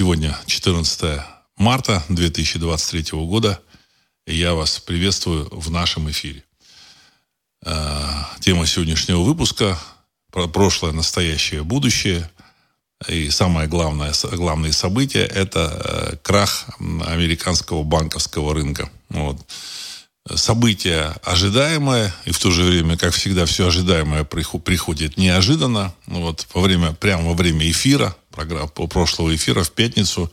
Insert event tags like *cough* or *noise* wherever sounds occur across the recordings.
Сегодня 14 марта 2023 года. И я вас приветствую в нашем эфире. Э, тема сегодняшнего выпуска про прошлое, настоящее, будущее. И самое главное, главное событие – это э, крах американского банковского рынка. Вот. Событие ожидаемое, и в то же время, как всегда, все ожидаемое приходит неожиданно. Вот, во время, прямо во время эфира, программы, прошлого эфира в пятницу,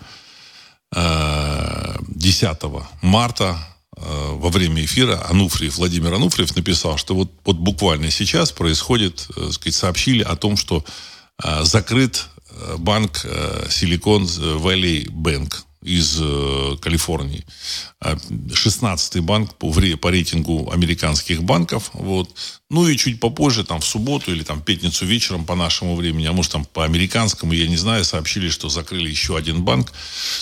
10 э, марта э, во время эфира Ануфриев, Владимир Ануфриев написал, что вот, вот буквально сейчас происходит, э, сказать, сообщили о том, что закрыт банк Silicon Valley Bank из э, Калифорнии. 16-й а, банк по, по рейтингу американских банков. Вот. Ну и чуть попозже, там в субботу или там пятницу вечером по нашему времени, а может там по американскому, я не знаю, сообщили, что закрыли еще один банк,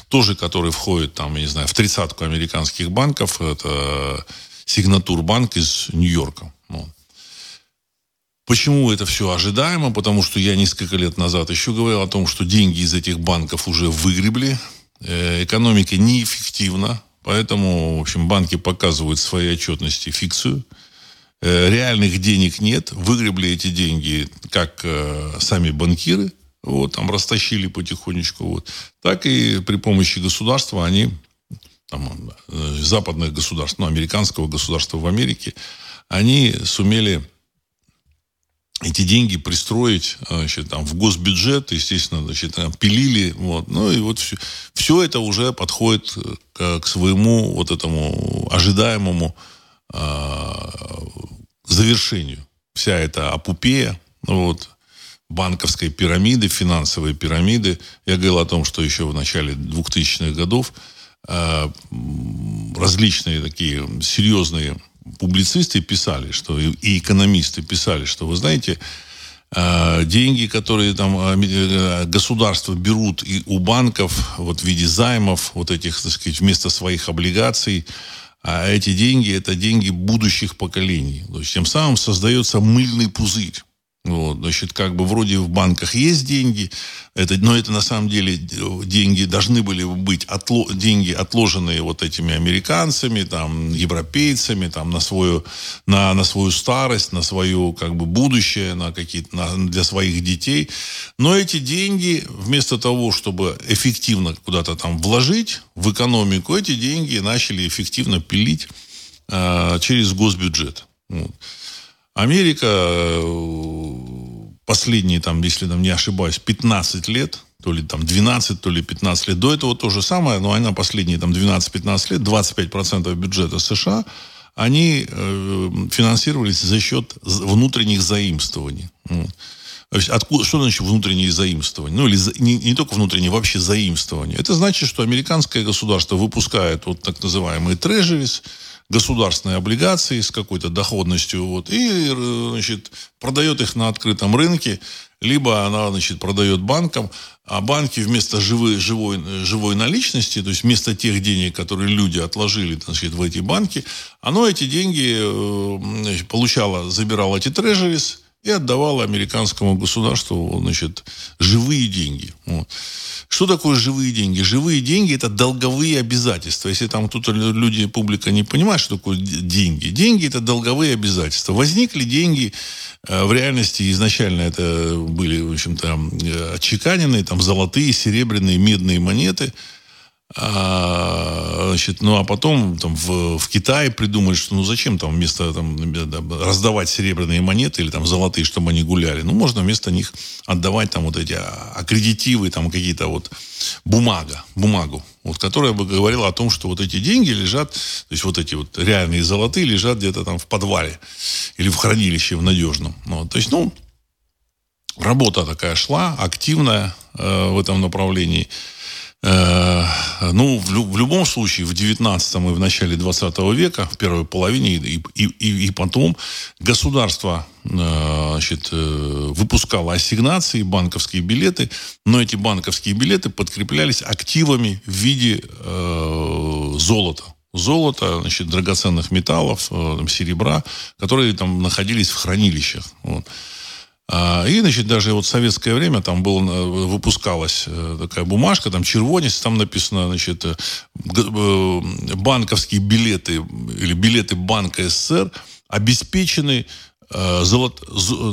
тоже который входит там, я не знаю, в тридцатку американских банков. Это Сигнатурбанк из Нью-Йорка. Вот. Почему это все ожидаемо? Потому что я несколько лет назад еще говорил о том, что деньги из этих банков уже выгребли, Э, экономика неэффективна, поэтому, в общем, банки показывают в своей отчетности фикцию. Э, реальных денег нет. Выгребли эти деньги как э, сами банкиры, вот, там растащили потихонечку, вот, так и при помощи государства они, там, западных государств, ну, американского государства в Америке, они сумели эти деньги пристроить значит, там, в госбюджет, естественно, значит, пилили. Вот. Ну и вот все, все это уже подходит к, к своему вот этому ожидаемому э, завершению. Вся эта апупея, вот, банковской пирамиды, финансовой пирамиды. Я говорил о том, что еще в начале 2000-х годов э, различные такие серьезные публицисты писали, что и экономисты писали, что, вы знаете, э, деньги, которые там э, э, государство берут и у банков вот в виде займов, вот этих, так сказать, вместо своих облигаций, а эти деньги – это деньги будущих поколений. То есть тем самым создается мыльный пузырь. Вот, значит, как бы вроде в банках есть деньги, это, но это на самом деле деньги должны были быть отло, деньги отложенные вот этими американцами, там, европейцами, там, на свою, на, на свою старость, на свое как бы будущее, на какие-то, на, для своих детей. Но эти деньги вместо того, чтобы эффективно куда-то там вложить в экономику, эти деньги начали эффективно пилить э, через госбюджет. Вот. Америка э, последние, там, если там не ошибаюсь, 15 лет, то ли там 12, то ли 15 лет, до этого то же самое, но она последние там 12-15 лет, 25% бюджета США, они э, финансировались за счет внутренних заимствований. То есть откуда, что значит внутренние заимствования? Ну, или за, не, не только внутренние, вообще заимствования. Это значит, что американское государство выпускает вот так называемые трежерис, государственные облигации с какой-то доходностью, вот, и, значит, продает их на открытом рынке, либо она, значит, продает банкам, а банки вместо живой, живой, живой наличности, то есть вместо тех денег, которые люди отложили значит, в эти банки, оно эти деньги э, значит, получало, забирало эти трежерис и отдавало американскому государству значит, живые деньги. Вот. Что такое живые деньги? Живые деньги – это долговые обязательства. Если там кто-то, люди, публика не понимает, что такое деньги. Деньги – это долговые обязательства. Возникли деньги, э, в реальности изначально это были, в общем-то, э, отчеканенные, там, золотые, серебряные, медные монеты – а, значит, ну, а потом там, в, в Китае придумали, что ну зачем там вместо там, раздавать серебряные монеты или там золотые, чтобы они гуляли. Ну, можно вместо них отдавать там вот эти аккредитивы, там какие-то вот бумага, бумагу, вот, которая бы говорила о том, что вот эти деньги лежат, то есть вот эти вот реальные золотые лежат где-то там в подвале или в хранилище в надежном. Ну, то есть, ну, работа такая шла, активная э, в этом направлении. Э, ну, в, в любом случае, в 19 и в начале 20 века, в первой половине и, и, и, и потом, государство э, значит, э, выпускало ассигнации, банковские билеты, но эти банковские билеты подкреплялись активами в виде э, золота золота, значит, драгоценных металлов, серебра, которые там находились в хранилищах. Вот. А, и, значит, даже вот в советское время там было, выпускалась э, такая бумажка, там червонец, там написано, значит, э, э, банковские билеты или билеты Банка СССР обеспечены золот,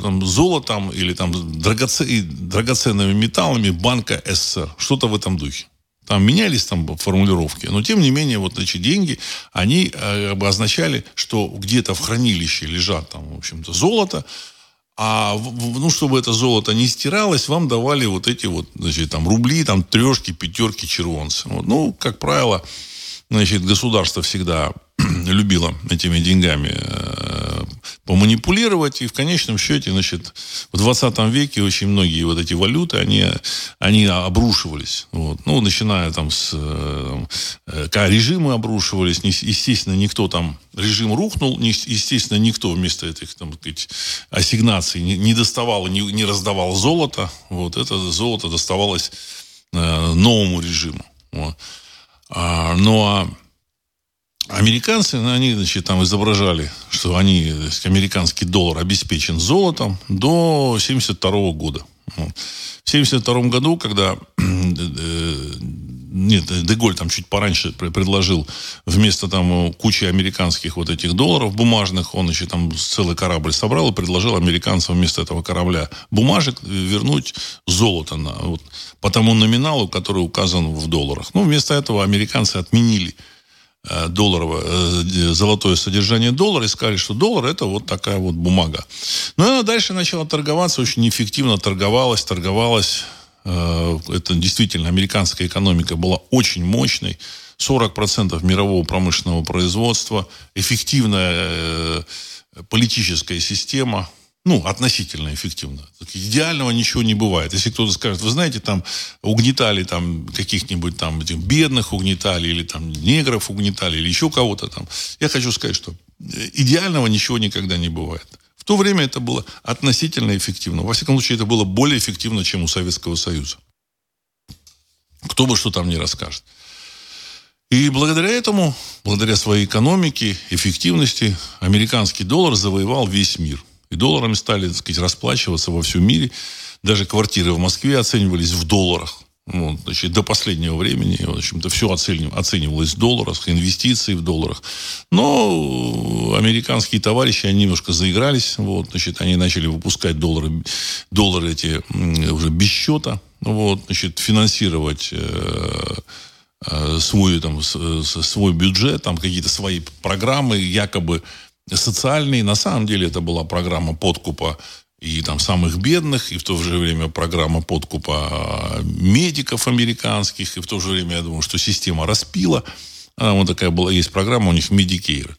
там, золотом или там драгоценными металлами Банка СССР. Что-то в этом духе. Там менялись там формулировки, но тем не менее вот эти деньги, они э, означали, что где-то в хранилище лежат там, в общем-то, золото, а ну, чтобы это золото не стиралось, вам давали вот эти вот, значит, там рубли, там трешки, пятерки, червонцы. Вот. Ну, как правило, значит, государство всегда *clears throat* любило этими деньгами э, поманипулировать. И в конечном счете, значит, в 20 веке очень многие вот эти валюты, они, они обрушивались. Вот. Ну, начиная там с... Э, режимы обрушивались. Естественно, никто там... Режим рухнул. Естественно, никто вместо этих, там, сказать, ассигнаций не, не доставал, не, не раздавал золото. Вот. Это золото доставалось э, новому режиму. Вот. А, ну, а Американцы, ну, они, значит, там изображали, что они, есть, американский доллар обеспечен золотом до 72 года. В 72 году, когда *clears throat* э, нет, Деголь там чуть пораньше предложил вместо там кучи американских вот этих долларов бумажных, он еще там целый корабль собрал и предложил американцам вместо этого корабля бумажек вернуть золото на, вот, по тому номиналу, который указан в долларах. Ну, вместо этого американцы отменили Э, долларовое, э, золотое содержание доллара и сказали, что доллар это вот такая вот бумага. Но она дальше начала торговаться, очень эффективно торговалась, торговалась. Э, это действительно, американская экономика была очень мощной. 40% мирового промышленного производства, эффективная политическая система – ну, относительно эффективно. Идеального ничего не бывает. Если кто-то скажет, вы знаете, там угнетали там каких-нибудь там этих бедных угнетали, или там негров угнетали, или еще кого-то там. Я хочу сказать, что идеального ничего никогда не бывает. В то время это было относительно эффективно. Во всяком случае, это было более эффективно, чем у Советского Союза. Кто бы что там ни расскажет. И благодаря этому, благодаря своей экономике, эффективности, американский доллар завоевал весь мир – и долларами стали, так сказать, расплачиваться во всем мире. Даже квартиры в Москве оценивались в долларах. Вот, значит, до последнего времени, в общем-то, все оценивалось в долларах, инвестиции в долларах. Но американские товарищи, они немножко заигрались. Вот, значит, они начали выпускать доллары, доллары эти уже без счета. Вот, значит, финансировать э, э, свой, там, свой бюджет, там какие-то свои программы, якобы социальный. На самом деле это была программа подкупа и там самых бедных, и в то же время программа подкупа а, медиков американских, и в то же время, я думаю, что система распила. А, вот такая была, есть программа у них Medicare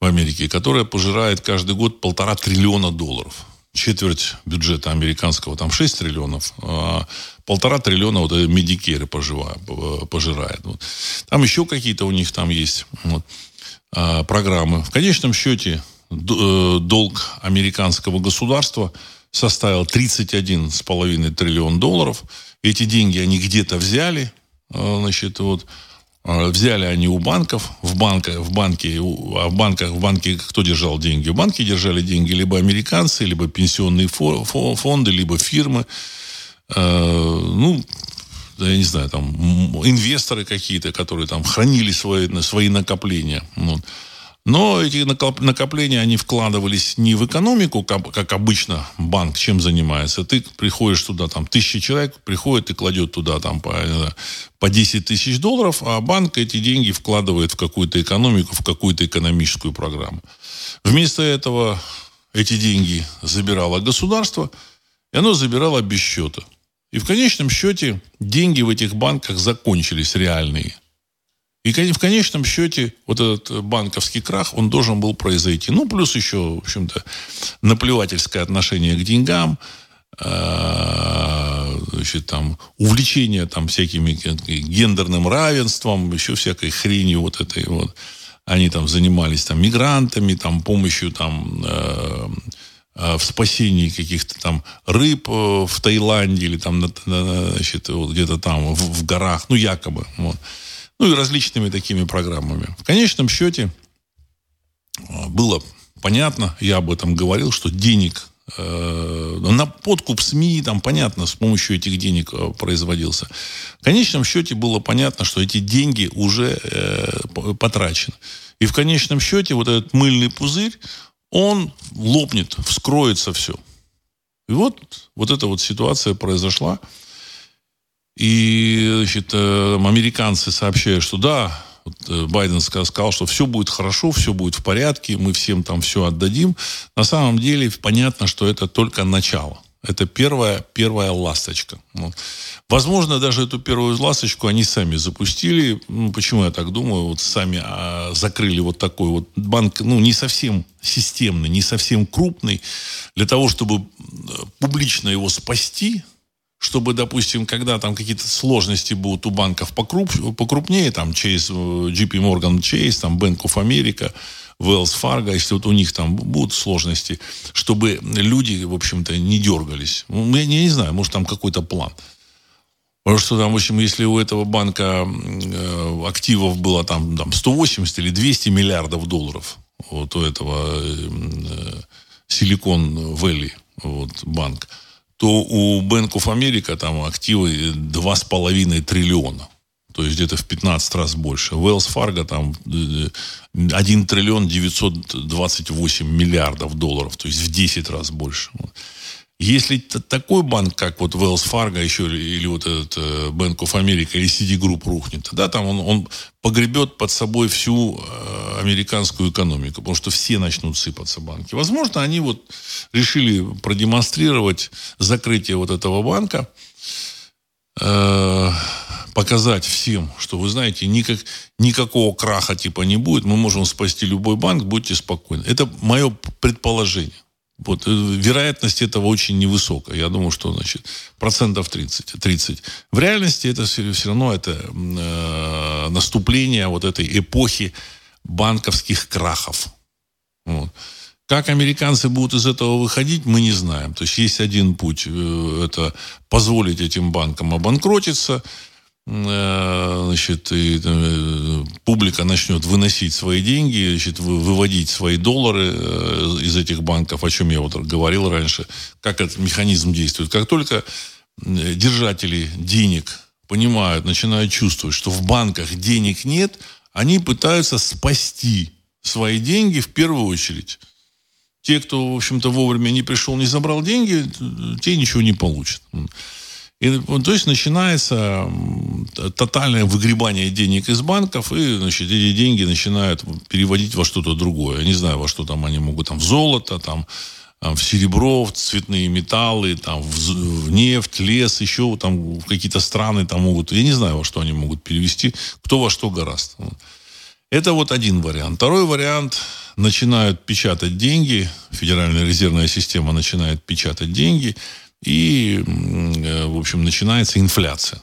в Америке, которая пожирает каждый год полтора триллиона долларов. Четверть бюджета американского, там 6 триллионов, а полтора триллиона вот Medicare пожирает. Там еще какие-то у них там есть. Вот. А, программы. В конечном счете долг американского государства составил 31,5 триллион долларов. Эти деньги они где-то взяли, а, значит, вот, а, взяли они у банков, в, банках, в банке, а в банках, в банке кто держал деньги? В банке держали деньги либо американцы, либо пенсионные фонды, либо фирмы. Ну, я не знаю, там, инвесторы какие-то, которые там хранили свои, свои накопления. Вот. Но эти накопления, они вкладывались не в экономику, как, обычно банк чем занимается. Ты приходишь туда, там, тысячи человек приходит и кладет туда там по, по 10 тысяч долларов, а банк эти деньги вкладывает в какую-то экономику, в какую-то экономическую программу. Вместо этого эти деньги забирало государство, и оно забирало без счета. И в конечном счете деньги в этих банках закончились реальные. И в конечном счете вот этот банковский крах, он должен был произойти. Ну, плюс еще, в общем-то, наплевательское отношение к деньгам, а, значит, там, увлечение там, всякими гендерным равенством, еще всякой хренью вот этой вот. Они там занимались там мигрантами, там помощью там э, Э, в спасении каких-то там рыб э, в Таиланде или там значит, вот где-то там в, в горах, ну, якобы. Вот. Ну, и различными такими программами. В конечном счете э, было понятно, я об этом говорил, что денег э, на подкуп СМИ, там, понятно, с помощью этих денег э, производился. В конечном счете было понятно, что эти деньги уже э, потрачены. И в конечном счете вот этот мыльный пузырь, он лопнет, вскроется все. И вот, вот эта вот ситуация произошла. И, значит, э, американцы сообщают, что да, вот э, Байден сказал, что все будет хорошо, все будет в порядке, мы всем там все отдадим. На самом деле понятно, что это только начало. Это первая, первая ласточка. Вот. Возможно, даже эту первую ласточку они сами запустили. Ну, почему я так думаю? Вот сами а, закрыли вот такой вот банк, ну, не совсем системный, не совсем крупный, для того, чтобы э, публично его спасти, чтобы, допустим, когда там какие-то сложности будут у банков покруп, покрупнее, там, Chase, э, JP Morgan Chase, там, Bank of America, Wells Fargo, если вот у них там будут сложности, чтобы люди, в общем-то, не дергались. Ну, я не, не знаю, может, там какой-то план. Потому что там, в общем, если у этого банка э, активов было там, там 180 или 200 миллиардов долларов, вот у этого э, Silicon Valley вот, банк, то у Bank of America там активы 2,5 триллиона. То есть где-то в 15 раз больше. Wells Fargo там 1 э, триллион 928 миллиардов долларов. То есть в 10 раз больше. Если такой банк, как вот Wells Fargo еще, или вот этот э, Bank of America или Citigroup рухнет, тогда там он, он погребет под собой всю э, американскую экономику, потому что все начнут сыпаться банки. Возможно, они вот решили продемонстрировать закрытие вот этого банка, э, показать всем, что вы знаете, никак, никакого краха типа не будет, мы можем спасти любой банк, будьте спокойны. Это мое предположение. Вот, э, вероятность этого очень невысокая. Я думаю, что значит, процентов 30. 30. В реальности это все, все равно это э, наступление вот этой эпохи банковских крахов. Вот. Как американцы будут из этого выходить, мы не знаем. То есть есть один путь, э, это позволить этим банкам обанкротиться, значит, и, э, публика начнет выносить свои деньги, значит, выводить свои доллары э, из этих банков, о чем я вот говорил раньше, как этот механизм действует. Как только держатели денег понимают, начинают чувствовать, что в банках денег нет, они пытаются спасти свои деньги в первую очередь. Те, кто, в общем-то, вовремя не пришел, не забрал деньги, те ничего не получат. И, то есть начинается тотальное выгребание денег из банков, и значит, эти деньги начинают переводить во что-то другое. Я не знаю, во что там они могут, там, в золото, там, в серебро, в цветные металлы, там, в, в нефть, лес, еще там в какие-то страны там могут, я не знаю, во что они могут перевести, кто во что гораст. Это вот один вариант. Второй вариант, начинают печатать деньги, Федеральная резервная система начинает печатать деньги, и, э, в общем, начинается инфляция.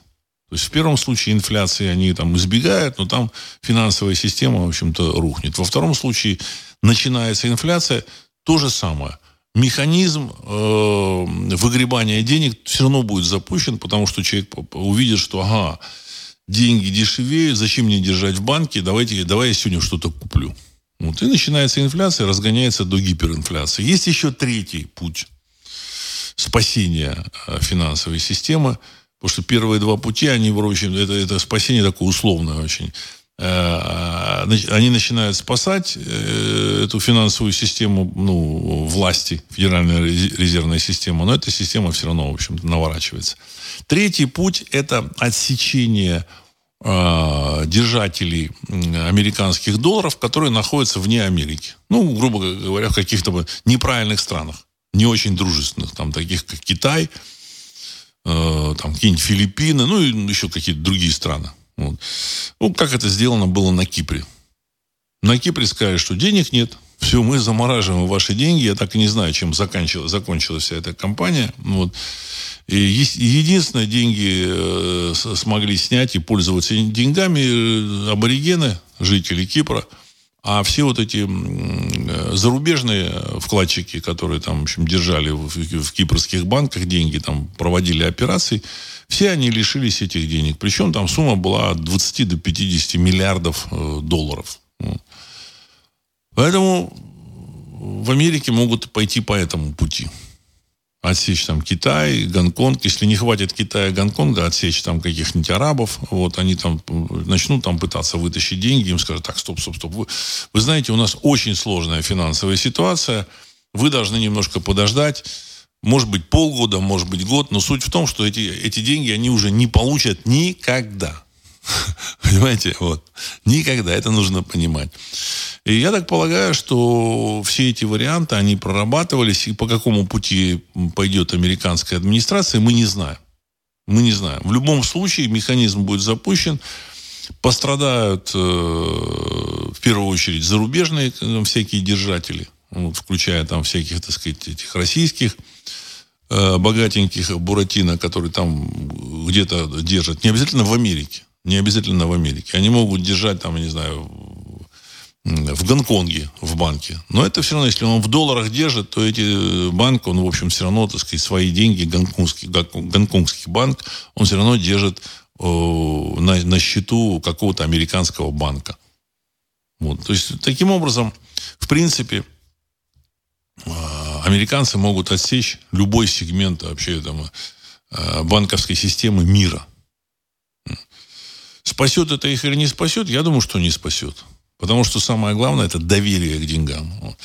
То есть в первом случае инфляции они там избегают, но там финансовая система, в общем-то, рухнет. Во втором случае начинается инфляция, то же самое. Механизм э, выгребания денег все равно будет запущен, потому что человек увидит, что ага, деньги дешевеют, зачем мне держать в банке, давайте, давай я сегодня что-то куплю. Вот, и начинается инфляция, разгоняется до гиперинфляции. Есть еще третий путь спасения э, финансовой системы. Потому что первые два пути, они, в общем, это, это спасение такое условное очень. Э, они начинают спасать э, эту финансовую систему ну, власти, Федеральная резервная система, но эта система все равно, в общем наворачивается. Третий путь – это отсечение держателей американских долларов, которые находятся вне Америки. Ну, грубо говоря, в каких-то неправильных странах не очень дружественных, там таких как Китай, э, там какие-нибудь Филиппины, ну и еще какие-то другие страны. Вот. Ну, как это сделано было на Кипре. На Кипре сказали, что денег нет, все, мы замораживаем ваши деньги. Я так и не знаю, чем закончилась, закончилась вся эта компания. Вот. И единственное, деньги э, смогли снять и пользоваться деньгами э, аборигены, жители Кипра – а все вот эти э, зарубежные вкладчики, которые там, в общем, держали в, в кипрских банках деньги, там проводили операции, все они лишились этих денег. Причем там сумма была от 20 до 50 миллиардов э, долларов. Поэтому в Америке могут пойти по этому пути. Отсечь там Китай, Гонконг. Если не хватит Китая, Гонконга, отсечь там каких-нибудь арабов. Вот они там начнут там пытаться вытащить деньги. Им скажут, так, стоп, стоп, стоп. Вы, вы знаете, у нас очень сложная финансовая ситуация. Вы должны немножко подождать. Может быть, полгода, может быть, год. Но суть в том, что эти, эти деньги они уже не получат никогда. *laughs* Понимаете? Вот. Никогда. Это нужно понимать. И я так полагаю, что все эти варианты, они прорабатывались, и по какому пути пойдет американская администрация, мы не знаем. Мы не знаем. В любом случае механизм будет запущен. Пострадают э, в первую очередь зарубежные э, всякие держатели, включая там всяких, так сказать, этих российских э, богатеньких Буратино, которые там где-то держат. Не обязательно в Америке. Не обязательно в Америке. Они могут держать там, не знаю, в Гонконге в банке. Но это все равно, если он в долларах держит, то эти э, банк, он, в общем, все равно, так сказать, свои деньги, гонконгский, гонконгский банк, он все равно держит на, на счету какого-то американского банка. Вот. То есть, таким образом, в принципе, а, американцы могут отсечь любой сегмент вообще там, э, банковской системы мира. Спасет это их или не спасет? Я думаю, что не спасет. Потому что самое главное – это доверие к деньгам.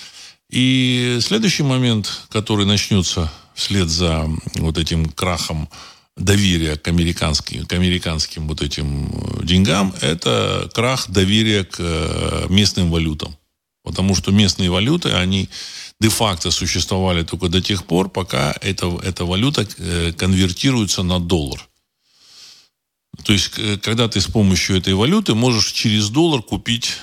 И следующий момент, который начнется вслед за вот этим крахом доверия к американским, к американским вот этим э, деньгам, это крах доверия к э, местным валютам. Потому что местные валюты, они де-факто существовали только до тех пор, пока эта, эта валюта э, конвертируется на доллар. То есть, когда ты с помощью этой валюты можешь через доллар купить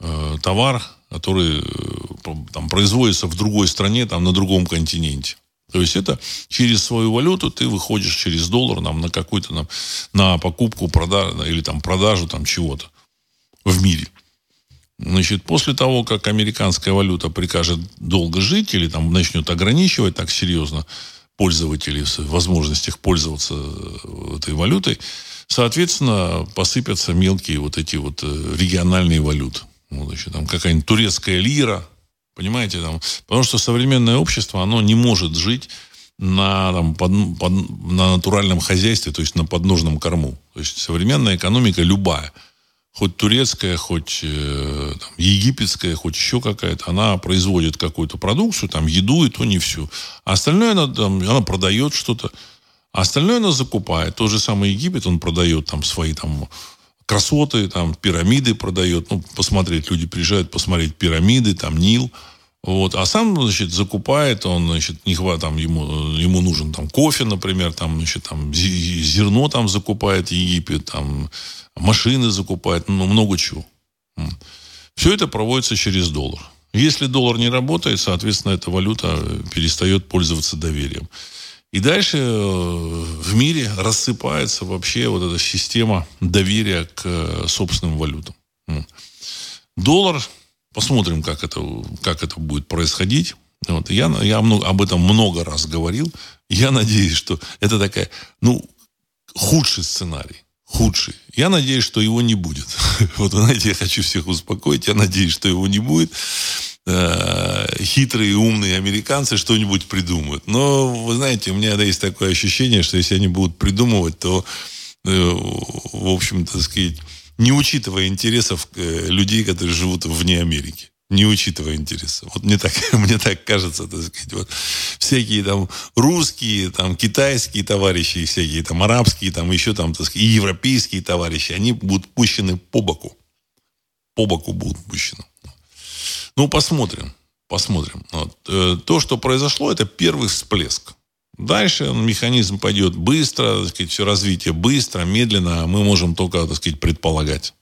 э, товар, который э, там, производится в другой стране, там, на другом континенте. То есть это через свою валюту ты выходишь через доллар нам, на какую-то нам, на покупку продажу, или там продажу там, чего-то в мире. Значит, после того, как американская валюта прикажет долго жить или там начнет ограничивать так серьезно пользователей в возможностях пользоваться э, этой валютой, соответственно, посыпятся мелкие вот эти вот э, региональные валюты. Вот еще там какая-нибудь турецкая лира, понимаете, там, потому что современное общество, оно не может жить на, там, под, под, на натуральном хозяйстве, то есть на подножном корму. То есть современная экономика любая, хоть турецкая, хоть э, там, египетская, хоть еще какая-то, она производит какую-то продукцию, там, еду и то не всю. А остальное она, там, она продает что-то. А остальное она закупает. Тот же самый Египет, он продает там свои там красоты, там пирамиды продает. Ну, посмотреть, люди приезжают посмотреть пирамиды, там Нил. Вот. А сам, значит, закупает, он, значит, не хватит, там, ему, ему нужен там кофе, например, там, значит, там, зерно там закупает Египет, там, машины закупает, ну, много чего. Все это проводится через доллар. Если доллар не работает, соответственно, эта валюта перестает пользоваться доверием. И дальше э, в мире рассыпается вообще вот эта система доверия к э, собственным валютам. Доллар, посмотрим, как это, как это будет происходить. Вот. Я, я много, об этом много раз говорил. Я надеюсь, что это такая, ну, худший сценарий. Худший. Я надеюсь, что его не будет. *laughs* Вот, знаете, я хочу всех успокоить. Я надеюсь, что его не будет. Э, хитрые и умные американцы что-нибудь придумают. Но, вы знаете, у меня есть такое ощущение, что если они будут придумывать, то, э, в общем, так сказать, не учитывая интересов э, людей, которые живут вне Америки. Не учитывая интересов. Вот мне так, *laughs* мне так кажется, так сказать, вот всякие там русские, там китайские товарищи, всякие там арабские, там еще там, так сказать, и европейские товарищи, они будут пущены по боку. По боку будут пущены. Ну, посмотрим. Посмотрим. Вот. Э, то, что произошло, это первый всплеск. Дальше механизм пойдет быстро, так сказать, все развитие быстро, медленно, а мы можем только, так сказать, предполагать.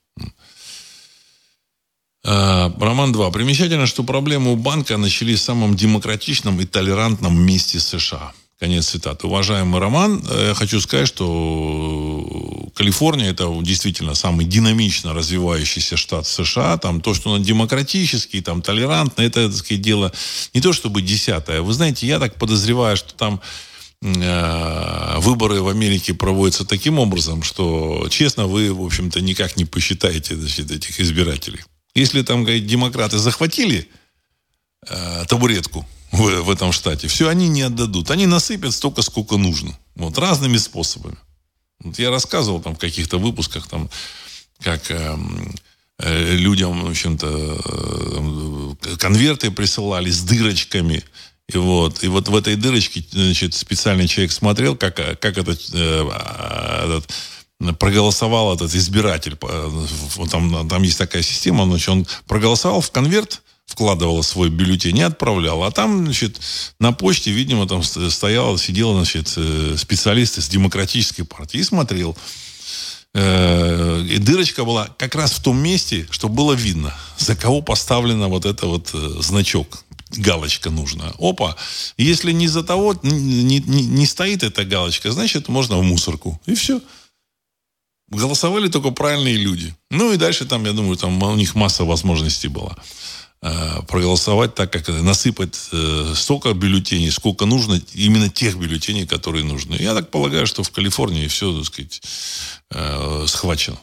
Э, роман 2. Примечательно, что проблемы у банка начались в самом демократичном и толерантном месте США – Конец цитаты. Уважаемый Роман, э, я хочу сказать, что Калифорния это действительно самый динамично развивающийся штат США. Там то, что он демократический, там толерантный, это, так сказать, дело не то чтобы десятое. Вы знаете, я так подозреваю, что там э, выборы в Америке проводятся таким образом, что, честно, вы, в общем-то, никак не посчитаете значит, этих избирателей. Если там, говорит, демократы захватили э, табуретку, в, в этом штате. Все они не отдадут. Они насыпят столько, сколько нужно. Вот, разными способами. Вот я рассказывал там в каких-то выпусках, там, как э, э, людям, в общем-то, э, конверты присылали с дырочками. И вот, и вот в этой дырочке значит, специальный человек смотрел, как, как этот, э, этот проголосовал этот избиратель. Вот там, там есть такая система, значит, он проголосовал в конверт, вкладывала свой бюллетень и отправляла. А там, значит, на почте, видимо, там стояла, сидела, значит, э, специалист из демократической партии и смотрел. Э, и дырочка была как раз в том месте, что было видно, за кого поставлена вот это вот э, значок галочка нужна. Опа, если не за того, не, не, не стоит эта галочка, значит, можно в мусорку. И все. Голосовали только правильные люди. Ну и дальше там, я думаю, там у них масса возможностей была. Э, проголосовать так, как насыпать э, столько бюллетеней, сколько нужно, именно тех бюллетеней, которые нужны. Я так полагаю, что в Калифорнии все, так сказать, э, схвачено.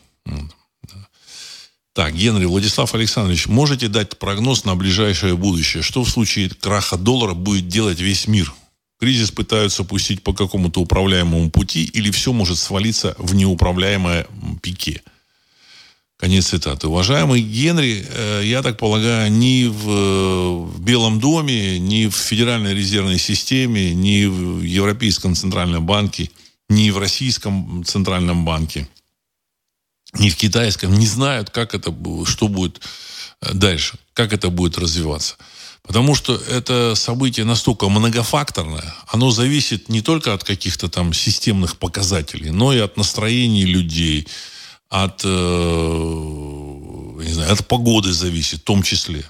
Так, Генри, Владислав Александрович, можете дать прогноз на ближайшее будущее? Что в случае краха доллара будет делать весь мир? Кризис пытаются пустить по какому-то управляемому пути или все может свалиться в неуправляемое пике? Конец цитаты. Уважаемый Генри, э, я так полагаю, ни в, Белом доме, ни в Федеральной резервной системе, ни в Европейском центральном банке, ни в Российском центральном банке, ни в китайском не знают, как это, что будет э, дальше, как это будет развиваться. Потому что это событие настолько многофакторное, оно зависит не только от каких-то там системных показателей, но и от настроений людей, от, э, не знаю, от погоды зависит в том числе.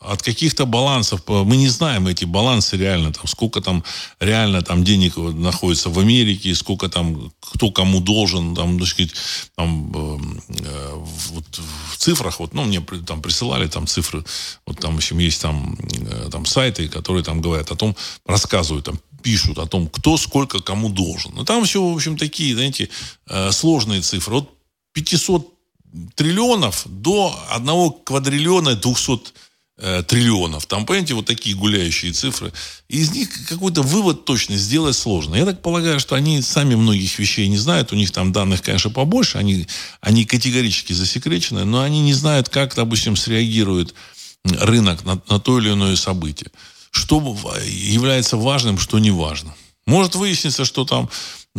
От каких-то балансов. Мы не знаем эти балансы реально. Там, сколько там реально там денег находится в Америке, сколько там, кто кому должен. Там, так сказать, там, э, э, вот в цифрах, вот, ну, мне там присылали там цифры. Вот там, в общем, есть там, э, там сайты, которые там говорят о том, рассказывают там, пишут о том, кто сколько кому должен. Но там все, в общем, такие, знаете, сложные цифры. Вот 500 триллионов до одного квадриллиона 200 э, триллионов. Там, понимаете, вот такие гуляющие цифры. Из них какой-то вывод точно сделать сложно. Я так полагаю, что они сами многих вещей не знают. У них там данных, конечно, побольше. Они, они категорически засекречены, но они не знают, как, допустим, среагирует рынок на, на то или иное событие. Что является важным, что не важно. Может выясниться, что там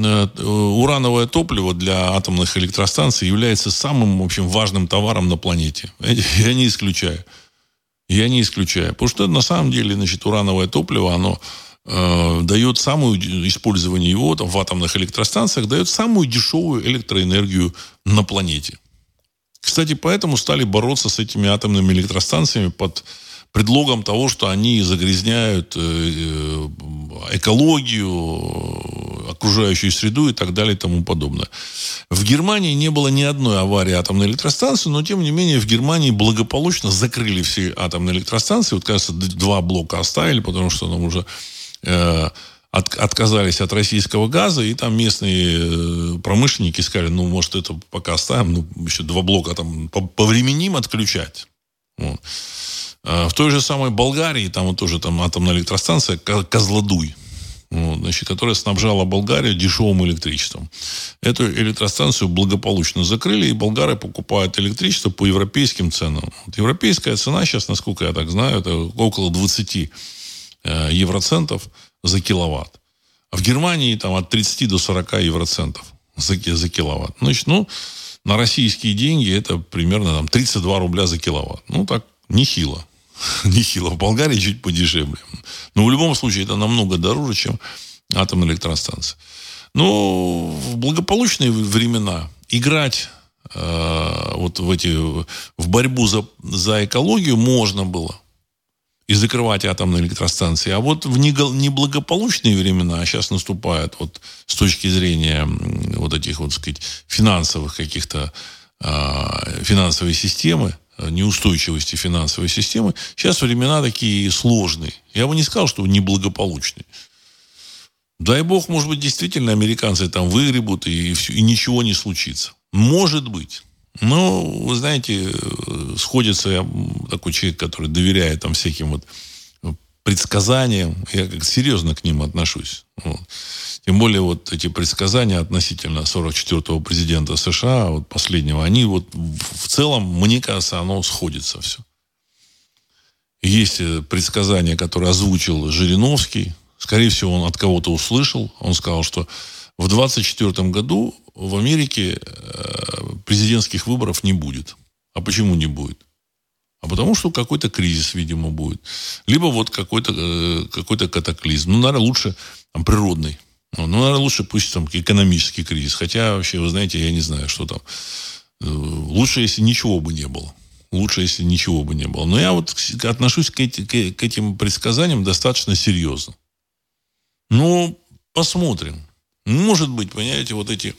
Э, урановое топливо для атомных электростанций является самым, в общем, важным товаром на планете. Я *laughs* не исключаю. Я не исключаю. Потому что на самом деле, значит, урановое топливо, оно э, дает самую, использование его там, в атомных электростанциях, дает самую дешевую электроэнергию на планете. Кстати, поэтому стали бороться с этими атомными электростанциями под предлогом того, что они загрязняют э, э, экологию, окружающую среду и так далее и тому подобное. В Германии не было ни одной аварии атомной электростанции, но тем не менее в Германии благополучно закрыли все атомные электростанции. Вот, кажется, два блока оставили, потому что там уже э, от, отказались от российского газа, и там местные промышленники сказали, ну, может, это пока оставим, ну, еще два блока там повременим отключать. А в той же самой Болгарии, там вот тоже там атомная электростанция Козлодуй, вот, значит, которая снабжала Болгарию дешевым электричеством. Эту электростанцию благополучно закрыли, и болгары покупают электричество по европейским ценам. Вот европейская цена сейчас, насколько я так знаю, это около 20 э, евроцентов за киловатт. А в Германии там от 30 до 40 евроцентов за, за киловатт. Значит, ну, на российские деньги это примерно там, 32 рубля за киловатт. Ну, так нехило. *laughs* нехило. В Болгарии чуть подешевле. Но в любом случае это намного дороже, чем атомная электростанция. Но в благополучные времена играть э, вот в эти в борьбу за, за экологию можно было и закрывать атомные электростанции. А вот в неблагополучные времена, а сейчас наступает вот с точки зрения вот этих вот, сказать, финансовых каких-то э, финансовой системы, неустойчивости финансовой системы. Сейчас времена такие сложные. Я бы не сказал, что неблагополучные. Дай бог, может быть, действительно американцы там выгребут и, и ничего не случится. Может быть. Но, вы знаете, сходится я такой человек, который доверяет там всяким вот предсказаниям, я как серьезно к ним отношусь. Вот. Тем более вот эти предсказания относительно 44-го президента США, вот последнего, они вот в целом, мне кажется, оно сходится все. Есть э, предсказание, которое озвучил Жириновский. Скорее всего, он от кого-то услышал. Он сказал, что в 24 году в Америке э, президентских выборов не будет. А почему не будет? А потому что какой-то кризис, видимо, будет. Либо вот какой-то э, какой катаклизм. Ну, наверное, лучше там, природный. Ну, ну, наверное, лучше пусть там экономический кризис. Хотя, вообще, вы знаете, я не знаю, что там. Э, лучше, если ничего бы не было. Лучше, если ничего бы не было. Но я вот отношусь к, эти, к этим предсказаниям достаточно серьезно. Ну, посмотрим. Может быть, понимаете, вот эти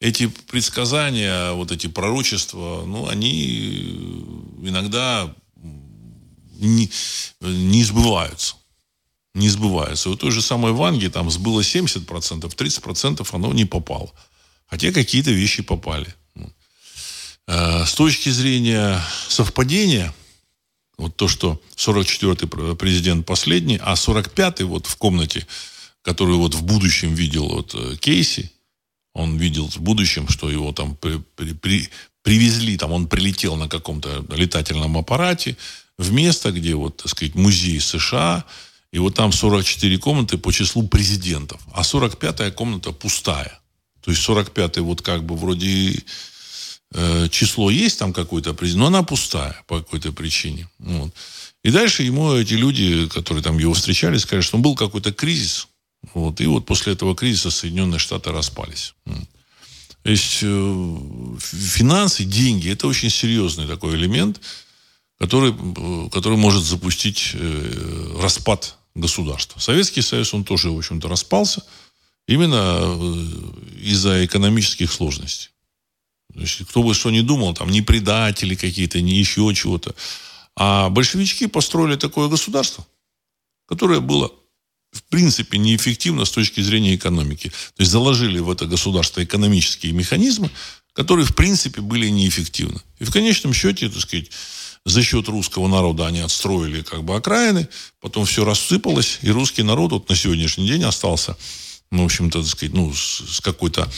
эти предсказания, вот эти пророчества, ну, они иногда не, не сбываются. Не сбываются. У той же самой Ванги там сбыло 70%, 30% оно не попало. Хотя какие-то вещи попали. Э, с точки зрения совпадения, вот то, что 44-й президент последний, а 45-й вот в комнате, которую вот в будущем видел вот э, Кейси, он видел в будущем, что его там при, при, при, привезли, там он прилетел на каком-то летательном аппарате в место, где вот, так сказать, музей США, и вот там 44 комнаты по числу президентов, а 45-я комната пустая. То есть 45-й вот как бы вроде э, число есть там какое-то, но она пустая по какой-то причине. Вот. И дальше ему эти люди, которые там его встречали, сказали, что был какой-то кризис, вот. И вот после этого кризиса Соединенные Штаты распались. То есть э, финансы, деньги – это очень серьезный такой элемент, который, э, который может запустить э, распад государства. Советский Союз, он тоже, в общем-то, распался именно из-за экономических сложностей. То есть, кто бы что ни думал, там, не предатели какие-то, не еще чего-то. А большевички построили такое государство, которое было в принципе неэффективно с точки зрения экономики. То есть заложили в это государство экономические механизмы, которые в принципе были неэффективны. И в конечном счете, так сказать, за счет русского народа они отстроили как бы окраины, потом все рассыпалось, и русский народ вот на сегодняшний день остался ну, в общем-то, так сказать, ну, с, какой-то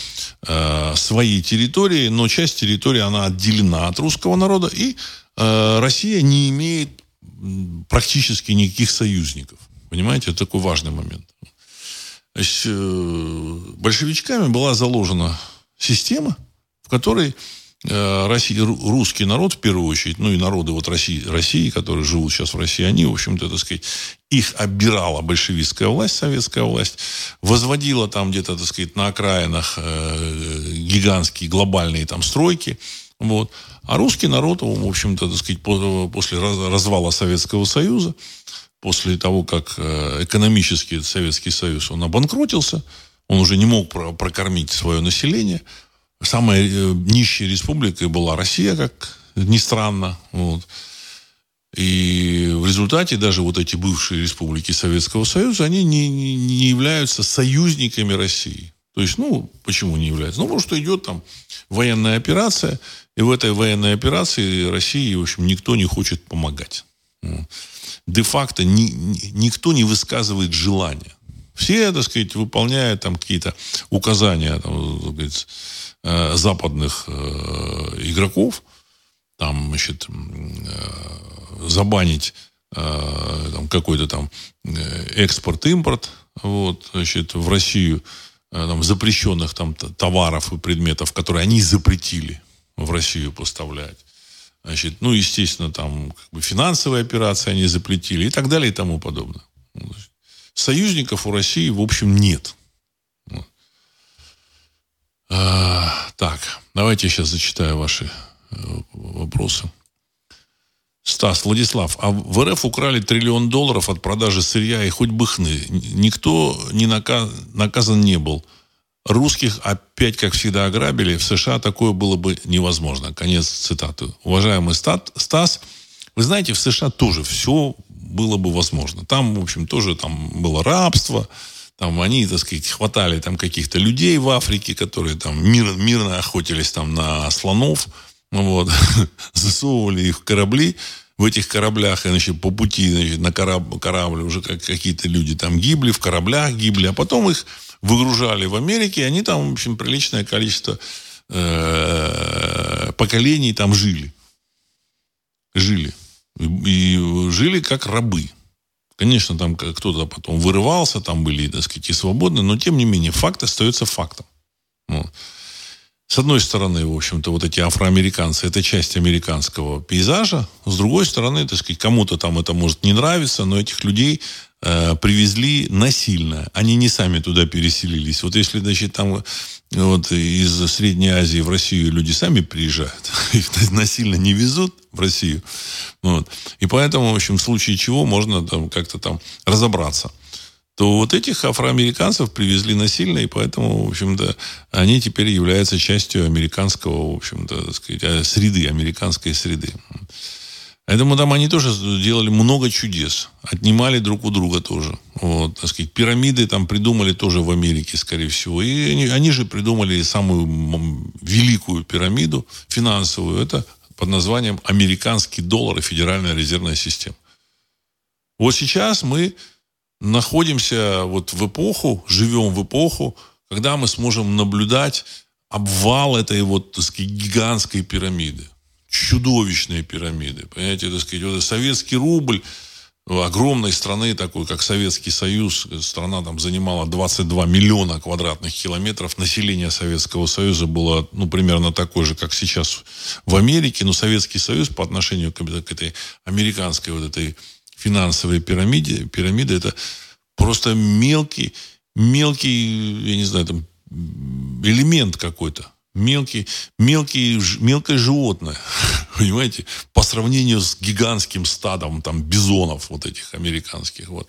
э, своей территорией, но часть территории, она отделена от русского народа, и э, Россия не имеет практически никаких союзников. Понимаете, это такой важный момент. Э, большевичками была заложена система, в которой э, Россия, русский народ, в первую очередь, ну и народы вот России, России, которые живут сейчас в России, они, в общем-то, так сказать, их оббирала большевистская власть, советская власть, возводила там где-то, так сказать, на окраинах э, гигантские глобальные там стройки, вот. А русский народ, в общем-то, так сказать, после развала Советского Союза, после того, как э, экономический Советский Союз, он обанкротился, он уже не мог прокормить свое население. Самая э, нищая республика была Россия, как ни странно. Вот. И в результате даже вот эти бывшие республики Советского Союза, они не, не являются союзниками России. То есть, ну, почему не являются? Ну, потому что идет там военная операция, и в этой военной операции России, в общем, никто не хочет помогать де-факто ни, никто не высказывает желания. Все, так сказать, выполняют там какие-то указания там, сказать, э, западных э, игроков, там, значит, э, забанить там, какой-то там экспорт-импорт, вот, значит, в Россию там, запрещенных там товаров и предметов, которые они запретили в Россию поставлять. Значит, ну, естественно, там как бы финансовые операции они запретили и так далее и тому подобное. Ну, союзников у России, в общем, нет. А, так, давайте я сейчас зачитаю ваши э, вопросы. Стас, Владислав, а в РФ украли триллион долларов от продажи сырья и хоть бы хны. Никто не наказ, наказан не был. Русских опять, как всегда, ограбили. В США такое было бы невозможно. Конец цитаты. Уважаемый Стас, вы знаете, в США тоже все было бы возможно. Там, в общем, тоже там было рабство, там они, так сказать, хватали там каких-то людей в Африке, которые там мир, мирно охотились там на слонов, вот, *laughs* засовывали их в корабли, в этих кораблях, значит, по пути значит, на корабль, корабль уже как, какие-то люди там гибли, в кораблях гибли, а потом их выгружали в Америке, и они там, в общем, приличное количество э, поколений там жили. Жили. И, жили как рабы. Конечно, там кто-то потом вырывался, там были, так сказать, и свободны, но тем не менее факт остается фактом. Вот. С одной стороны, в общем-то, вот эти афроамериканцы, это часть американского пейзажа. С другой стороны, так сказать, кому-то там это может не нравиться, но этих людей привезли насильно. Они не сами туда переселились. Вот если, значит, там вот из Средней Азии в Россию люди сами приезжают, *laughs* их насильно не везут в Россию. Вот. И поэтому, в общем, в случае чего можно там как-то там разобраться то вот этих афроамериканцев привезли насильно, и поэтому, в общем-то, они теперь являются частью американского, в общем-то, сказать, э, среды, американской среды. Поэтому там они тоже делали много чудес. Отнимали друг у друга тоже. Вот, так сказать, пирамиды там придумали тоже в Америке, скорее всего. И они, они же придумали самую великую пирамиду финансовую. Это под названием американский доллар и Федеральная резервная система. Вот сейчас мы находимся вот в эпоху, живем в эпоху, когда мы сможем наблюдать обвал этой вот, так сказать, гигантской пирамиды. Чудовищные пирамиды. Понимаете, так сказать, вот советский рубль огромной страны, такой как Советский Союз, страна там занимала 22 миллиона квадратных километров, население Советского Союза было, ну, примерно такое же, как сейчас в Америке, но Советский Союз по отношению к, к этой американской вот этой финансовой пирамиде, пирамида это просто мелкий, мелкий, я не знаю, там, элемент какой-то. Мелкий, мелкий, мелкое животное, *laughs* понимаете, по сравнению с гигантским стадом там бизонов вот этих американских. Вот.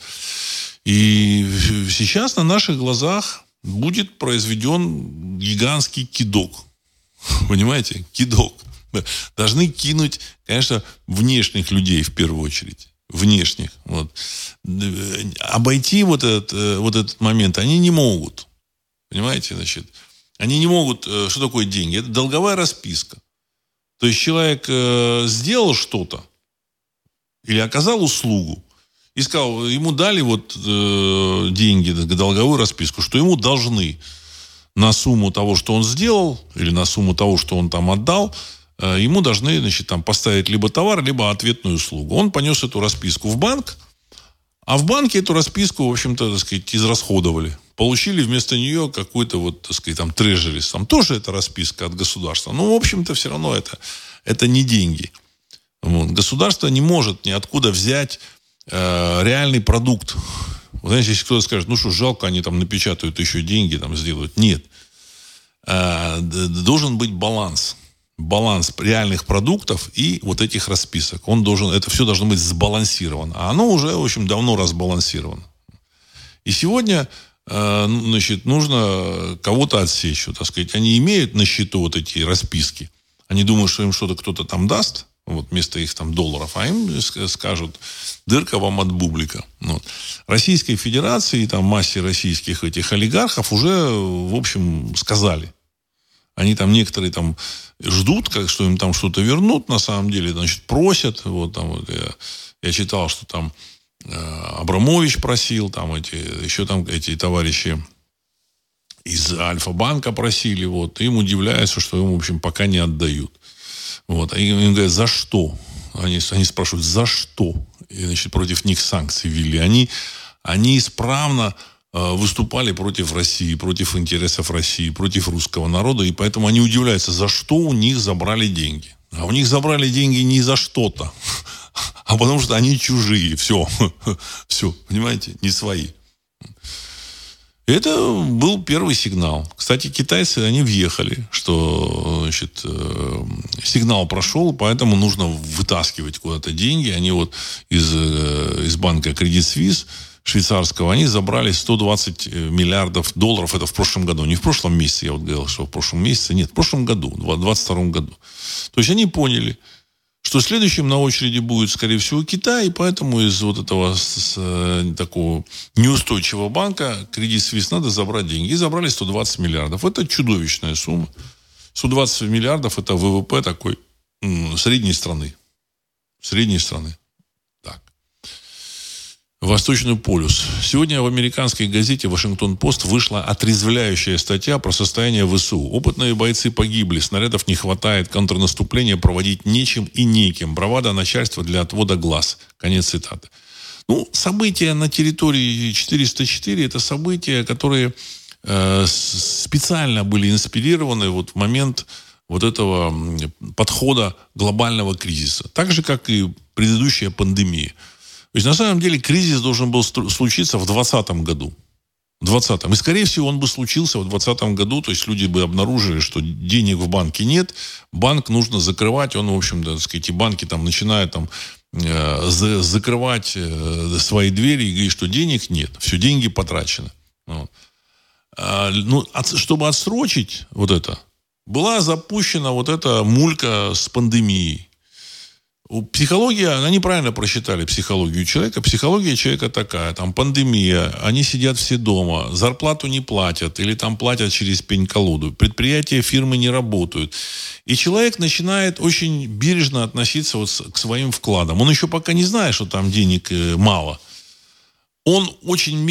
И сейчас на наших глазах будет произведен гигантский кидок. *laughs* Понимаете? Кидок. Должны кинуть, конечно, внешних людей в первую очередь внешних. Вот. Обойти вот этот, э, вот этот момент они не могут. Понимаете, значит? Они не могут... Э, что такое деньги? Это долговая расписка. То есть человек э, сделал что-то или оказал услугу, и сказал, ему дали вот э, деньги, долговую расписку, что ему должны на сумму того, что он сделал, или на сумму того, что он там отдал, ему должны значит, там, поставить либо товар, либо ответную услугу. Он понес эту расписку в банк, а в банке эту расписку, в общем-то, так сказать, израсходовали. Получили вместо нее какой-то вот, так сказать, там, трежерис. Там тоже это расписка от государства. Но, в общем-то, все равно это, это не деньги. Вот. Государство не может ниоткуда взять э, реальный продукт. Вот, знаете, если кто-то скажет, ну что, жалко, они там напечатают еще деньги, там сделают. Нет. Э, должен быть баланс баланс реальных продуктов и вот этих расписок. Он должен, это все должно быть сбалансировано. А оно уже, в общем, давно разбалансировано. И сегодня э, значит, нужно кого-то отсечь. Так сказать, они имеют на счету вот эти расписки. Они думают, что им что-то кто-то там даст, вот, вместо их там долларов, а им скажут, дырка вам от бублика. Вот. Российской Федерации, там массе российских этих олигархов уже, в общем, сказали. Они там некоторые там ждут, как, что им там что-то вернут, на самом деле, значит, просят. Вот там вот я, я читал, что там э, Абрамович просил, там эти, еще там эти товарищи из Альфа-банка просили, вот, им удивляются, что им, в общем, пока не отдают. Вот, им говорят, за что? Они, они спрашивают, за что? И, значит, против них санкции ввели. Они, они исправно выступали против России, против интересов России, против русского народа, и поэтому они удивляются, за что у них забрали деньги. А у них забрали деньги не за что-то, *laughs* а потому что они чужие, все, *laughs* все, понимаете, не свои. Это был первый сигнал. Кстати, китайцы, они въехали, что значит, э, сигнал прошел, поэтому нужно вытаскивать куда-то деньги. Они вот из, э, из банка Credit Suisse швейцарского, они забрали 120 э, миллиардов долларов. Это в прошлом году. Не в прошлом месяце, я вот говорил, что в прошлом месяце. Нет, в прошлом году, в 2022 году. То есть они поняли, что следующим на очереди будет, скорее всего, Китай, и поэтому из вот этого с, с, такого неустойчивого банка кредит Свис надо забрать деньги. И забрали 120 миллиардов. Это чудовищная сумма. 120 миллиардов – это ВВП такой средней страны. средней страны. Восточный полюс. Сегодня в американской газете «Вашингтон-Пост» вышла отрезвляющая статья про состояние ВСУ. Опытные бойцы погибли, снарядов не хватает, контрнаступление проводить нечем и неким. Бравада начальства для отвода глаз. Конец цитаты. Ну, события на территории 404 – это события, которые э, специально были инспирированы вот в момент вот этого подхода глобального кризиса. Так же, как и предыдущая пандемия. То есть, на самом деле, кризис должен был случиться в 2020 году. В 20 И, скорее всего, он бы случился в 2020 году. То есть, люди бы обнаружили, что денег в банке нет. Банк нужно закрывать. Он, в общем-то, так сказать, и банки там начинают там э, закрывать э, свои двери и говорить, что денег нет. Все, деньги потрачены. Вот. А, ну, от, чтобы отсрочить вот это, была запущена вот эта мулька с пандемией. Психология, они правильно просчитали психологию человека. Психология человека такая, там пандемия, они сидят все дома, зарплату не платят или там платят через пень-колоду, предприятия, фирмы не работают. И человек начинает очень бережно относиться вот к своим вкладам. Он еще пока не знает, что там денег э, мало. Он очень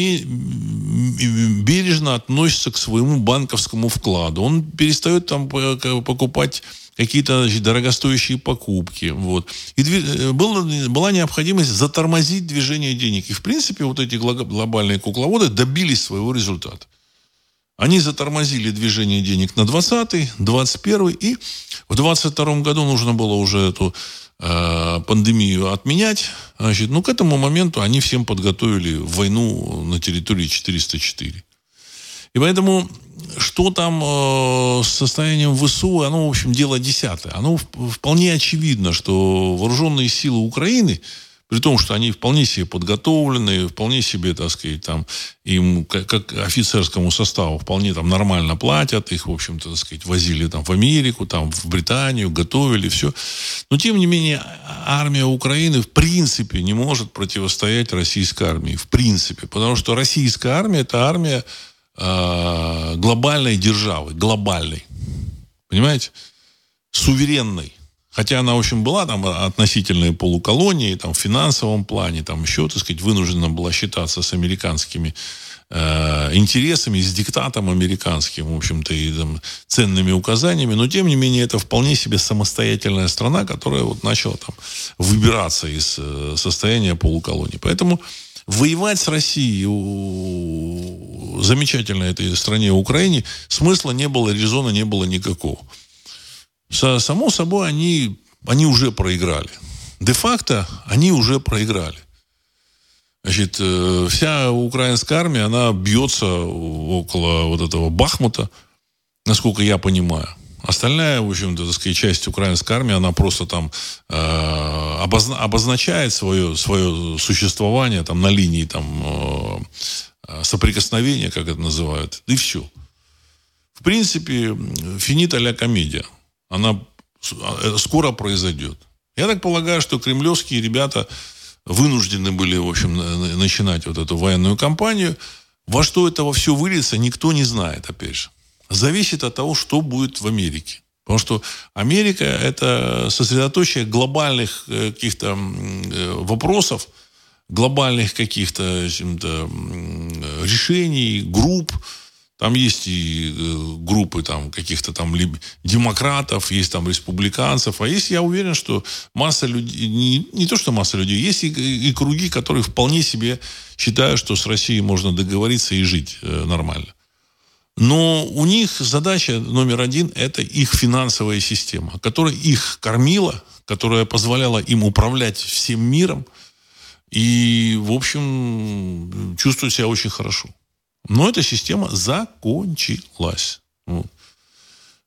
бережно относится к своему банковскому вкладу. Он перестает там покупать какие-то значит, дорогостоящие покупки. Вот. И э, было, была необходимость затормозить движение денег. И, в принципе, вот эти глобальные кукловоды добились своего результата. Они затормозили движение денег на 20 21 и в 22 году нужно было уже эту э, пандемию отменять. Значит, ну, к этому моменту они всем подготовили войну на территории 404. И поэтому что там э, с состоянием ВСУ, оно, в общем, дело десятое. Оно вполне очевидно, что вооруженные силы Украины, при том, что они вполне себе подготовлены, вполне себе, так сказать, там, им, как, как офицерскому составу, вполне там нормально платят, их, в общем-то, так сказать, возили там в Америку, там, в Британию, готовили, все. Но, тем не менее, армия Украины в принципе не может противостоять российской армии. В принципе. Потому что российская армия – это армия э, глобальной державы, глобальной. Понимаете? Суверенной. Хотя она, в общем, была там относительной полуколонии, там, в финансовом плане, там еще, так сказать, вынуждена была считаться с американскими э, интересами, с диктатом американским, в общем-то, и там, ценными указаниями, но, тем не менее, это вполне себе самостоятельная страна, которая вот начала там выбираться из э, состояния полуколонии. Поэтому воевать с Россией, у замечательной этой стране Украине, смысла не было, резона не было никакого. Само собой, они, они уже проиграли. Де-факто они уже проиграли. Значит, э, вся украинская армия, она бьется около вот этого Бахмута, насколько я понимаю. Остальная, в общем-то, так сказать, часть украинской армии, она просто там э, обозна- обозначает свое, свое существование там на линии там э, соприкосновения, как это называют, и все. В принципе, финита ля комедия. Она э, скоро произойдет. Я так полагаю, что кремлевские ребята вынуждены были, в общем, начинать вот эту военную кампанию. Во что это все выльется, никто не знает, опять же зависит от того, что будет в Америке. Потому что Америка – это сосредоточие глобальных э, каких-то э, вопросов, глобальных каких-то решений, групп. Там есть и э, группы там, каких-то там демократов, есть там республиканцев. А есть, я уверен, что масса людей, не, не то что масса людей, есть и, и круги, которые вполне себе считают, что с Россией можно договориться и жить нормально. Но у них задача номер один – это их финансовая система, которая их кормила, которая позволяла им управлять всем миром и, в общем, чувствовать себя очень хорошо. Но эта система закончилась.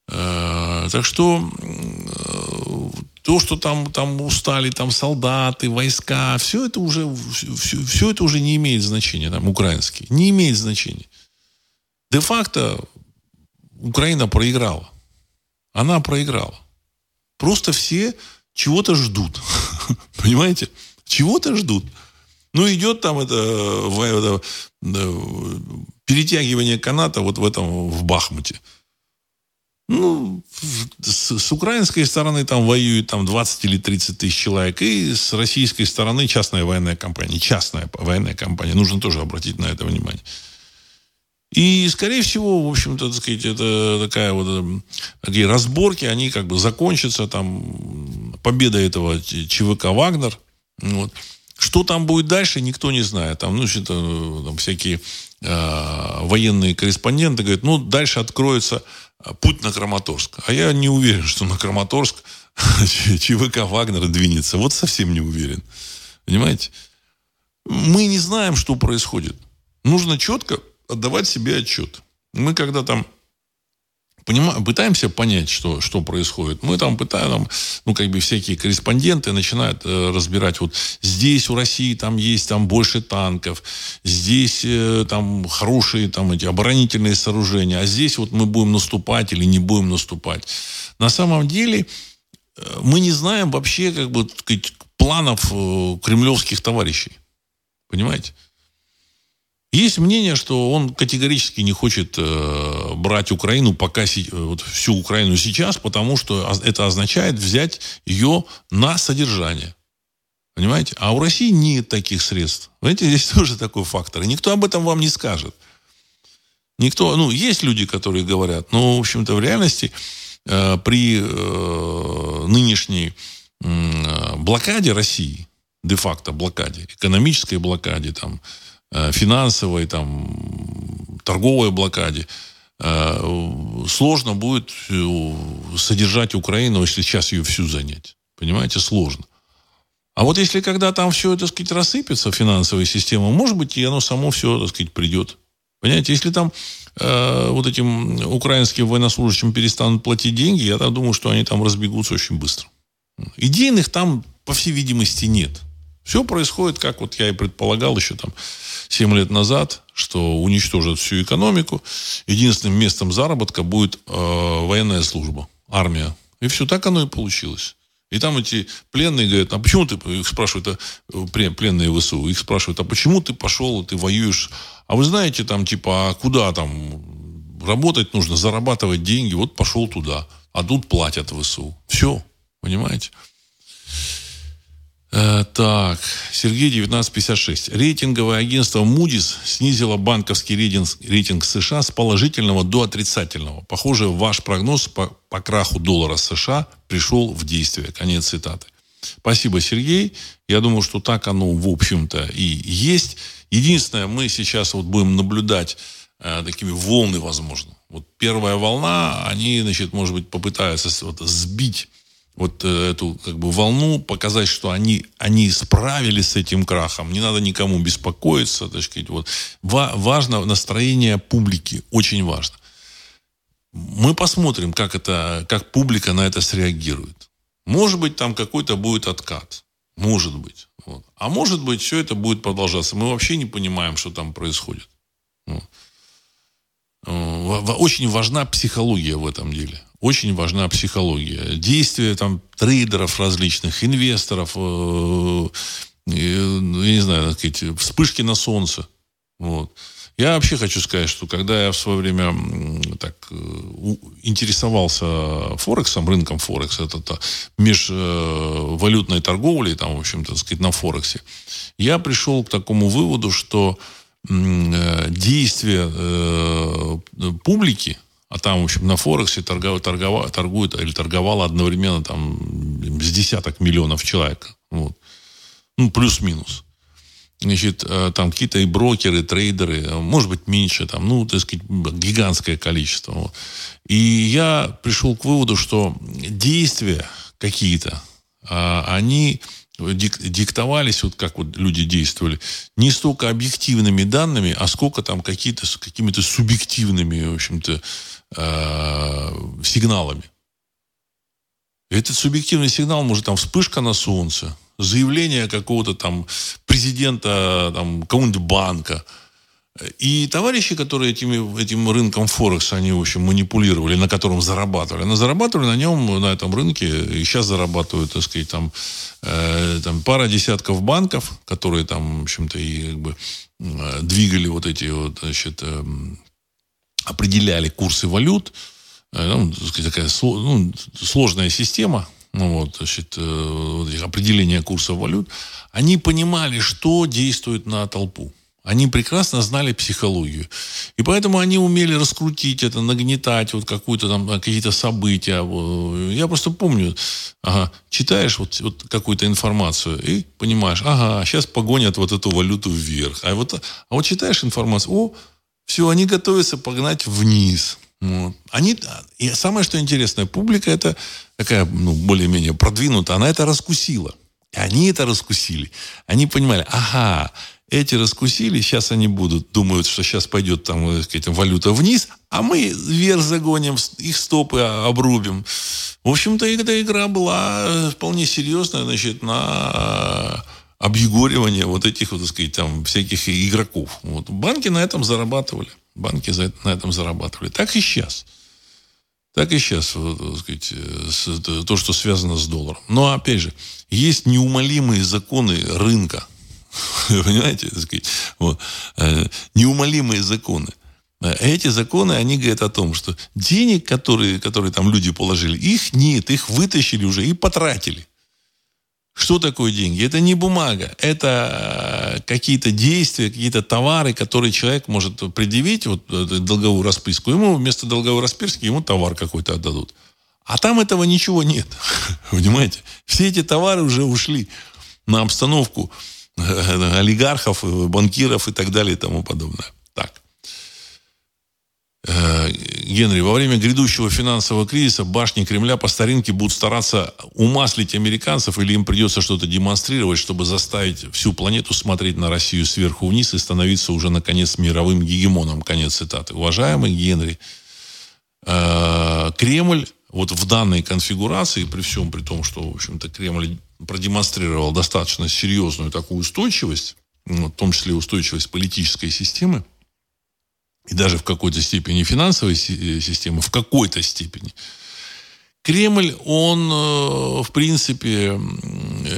Э, так что э, то, что там, там устали там солдаты, войска, все это уже, все, все это уже не имеет значения, там, украинские, не имеет значения де-факто Украина проиграла. Она проиграла. Просто все чего-то ждут. *laughs* Понимаете? Чего-то ждут. Ну, идет там это, это перетягивание каната вот в этом, в Бахмуте. Ну, с, с украинской стороны там воюет там 20 или 30 тысяч человек, и с российской стороны частная военная компания. Частная военная компания. Нужно тоже обратить на это внимание. И, скорее всего, в общем-то, так сказать, это такая вот эм, такие разборки, они как бы закончатся там победа этого ЧВК «Вагнер». Вот. Что там будет дальше, никто не знает. Там, ну, что-то, там всякие э, военные корреспонденты говорят, ну, дальше откроется э, путь на Краматорск. А я не уверен, что на Краматорск *laughs* ЧВК «Вагнер» двинется. Вот совсем не уверен. Понимаете? Мы не знаем, что происходит. Нужно четко отдавать себе отчет. Мы когда там понимаем, пытаемся понять, что, что происходит. Мы там пытаем, ну, как бы всякие корреспонденты начинают э, разбирать, вот здесь у России там есть там больше танков, здесь э, там хорошие там эти оборонительные сооружения, а здесь вот мы будем наступать или не будем наступать. На самом деле э, мы не знаем вообще, как бы, сказать, планов э, кремлевских товарищей. Понимаете? Есть мнение, что он категорически не хочет э, брать Украину пока вот, всю Украину сейчас, потому что это означает взять ее на содержание. Понимаете? А у России нет таких средств. Знаете, здесь *laughs* тоже такой фактор. И никто об этом вам не скажет. Никто, ну, есть люди, которые говорят, но, в общем-то, в реальности э, при э, нынешней э, блокаде России, де-факто блокаде, экономической блокаде, там, Э, финансовой, там, торговой блокаде, э, сложно будет э, содержать Украину, если сейчас ее всю занять. Понимаете, сложно. А вот если когда там все, так сказать, рассыпется, финансовая система, может быть, и оно само все, так сказать, придет. Понимаете, если там э, вот этим украинским военнослужащим перестанут платить деньги, я так думаю, что они там разбегутся очень быстро. Идейных там, по всей видимости, нет. Все происходит, как вот я и предполагал еще там 7 лет назад, что уничтожат всю экономику. Единственным местом заработка будет э, военная служба, армия. И все, так оно и получилось. И там эти пленные говорят, а почему ты, их спрашивают, а, пленные ВСУ, их спрашивают, а почему ты пошел, ты воюешь? А вы знаете, там, типа, а куда там работать нужно, зарабатывать деньги, вот пошел туда. А тут платят ВСУ. Все, понимаете? Э, так, Сергей 1956. Рейтинговое агентство Moody's снизило банковский рейтинг, рейтинг США с положительного до отрицательного. Похоже, ваш прогноз по, по краху доллара США пришел в действие. Конец цитаты. Спасибо, Сергей. Я думаю, что так оно, в общем-то, и есть. Единственное, мы сейчас вот будем наблюдать э, такими волны, возможно. Вот первая волна, они, значит, может быть, попытаются вот, сбить вот э, эту как бы волну, показать, что они, они справились с этим крахом. Не надо никому беспокоиться. Так сказать, вот. Важно настроение публики, очень важно. Мы посмотрим, как, это, как публика на это среагирует. Может быть, там какой-то будет откат. Может быть. Вот. А может быть, все это будет продолжаться. Мы вообще не понимаем, что там происходит. Вот. Э, очень важна психология в этом деле очень важна психология. Действия там трейдеров различных, инвесторов, э, э, я не знаю, сказать, вспышки на солнце. Вот. Я вообще хочу сказать, что когда я в свое время так э, интересовался Форексом, рынком Форекс, это то, межвалютной торговлей, там, в общем-то, сказать, на Форексе, я пришел к такому выводу, что действия публики, а там, в общем, на Форексе торгует, торгует, торгует или торговало одновременно там с десяток миллионов человек. Вот. Ну, плюс-минус. Значит, э, там какие-то и брокеры, трейдеры, а может быть, меньше, там, ну, так сказать, гигантское количество. Вот. И я пришел к выводу, что действия какие-то, а, они диктовались, вот как вот люди действовали, не столько объективными данными, а сколько там какие-то, какими-то субъективными, в общем-то, э, сигналами. Этот субъективный сигнал может там вспышка на солнце, заявление какого-то там президента там, какого-нибудь банка. И товарищи, которые этим, этим рынком Форекс, они, в общем, манипулировали, на котором зарабатывали. Они зарабатывали на нем, на этом рынке, и сейчас зарабатывают, так сказать, там, э, там пара десятков банков, которые там, в общем-то, и как бы двигали вот эти вот, значит, э, определяли курсы валют, ну, такая ну, сложная система, ну, вот, значит, определение курса валют, они понимали, что действует на толпу. Они прекрасно знали психологию. И поэтому они умели раскрутить это, нагнетать вот какую-то там, какие-то события. Я просто помню, ага, читаешь вот, вот какую-то информацию и понимаешь, ага, сейчас погонят вот эту валюту вверх. А вот, а вот читаешь информацию, о, все, они готовятся погнать вниз. Вот. Они, и самое, что интересное, публика это такая, ну, более-менее продвинутая, она это раскусила. И они это раскусили. Они понимали, ага, эти раскусили, сейчас они будут, думают, что сейчас пойдет там, так сказать, валюта вниз, а мы вверх загоним, их стопы обрубим. В общем-то, эта игра была э, вполне серьезная, значит, на объегоривание вот этих, вот, так сказать, там, всяких игроков. Вот. Банки на этом зарабатывали. Банки на этом зарабатывали. Так и сейчас. Так и сейчас, вот, так сказать, э, то, что связано с долларом. Но, опять же, есть неумолимые законы рынка *laughs* – Понимаете? Так вот. Э, неумолимые законы. Э, эти законы, они говорят о том, что денег, которые, которые там люди положили, их нет, их вытащили уже и потратили. Что такое деньги? Это не бумага, это э, какие-то действия, какие-то товары, которые человек может предъявить, вот долговую расписку. Ему вместо долговой расписки ему товар какой-то отдадут. А там этого ничего нет. *laughs* Понимаете? Все эти товары уже ушли на обстановку олигархов, банкиров и так далее и тому подобное. Э, Генри, во время грядущего финансового кризиса башни Кремля по старинке будут стараться умаслить американцев или им придется что-то демонстрировать, чтобы заставить всю планету смотреть на Россию сверху вниз и становиться уже, наконец, мировым гегемоном. Конец цитаты. Уважаемый Генри, э, Кремль вот в данной конфигурации, при всем при том, что, в общем-то, Кремль продемонстрировал достаточно серьезную такую устойчивость, ну, в том числе устойчивость политической системы, и даже в какой-то степени финансовой э, системы, в какой-то степени, Кремль, он, э, в принципе,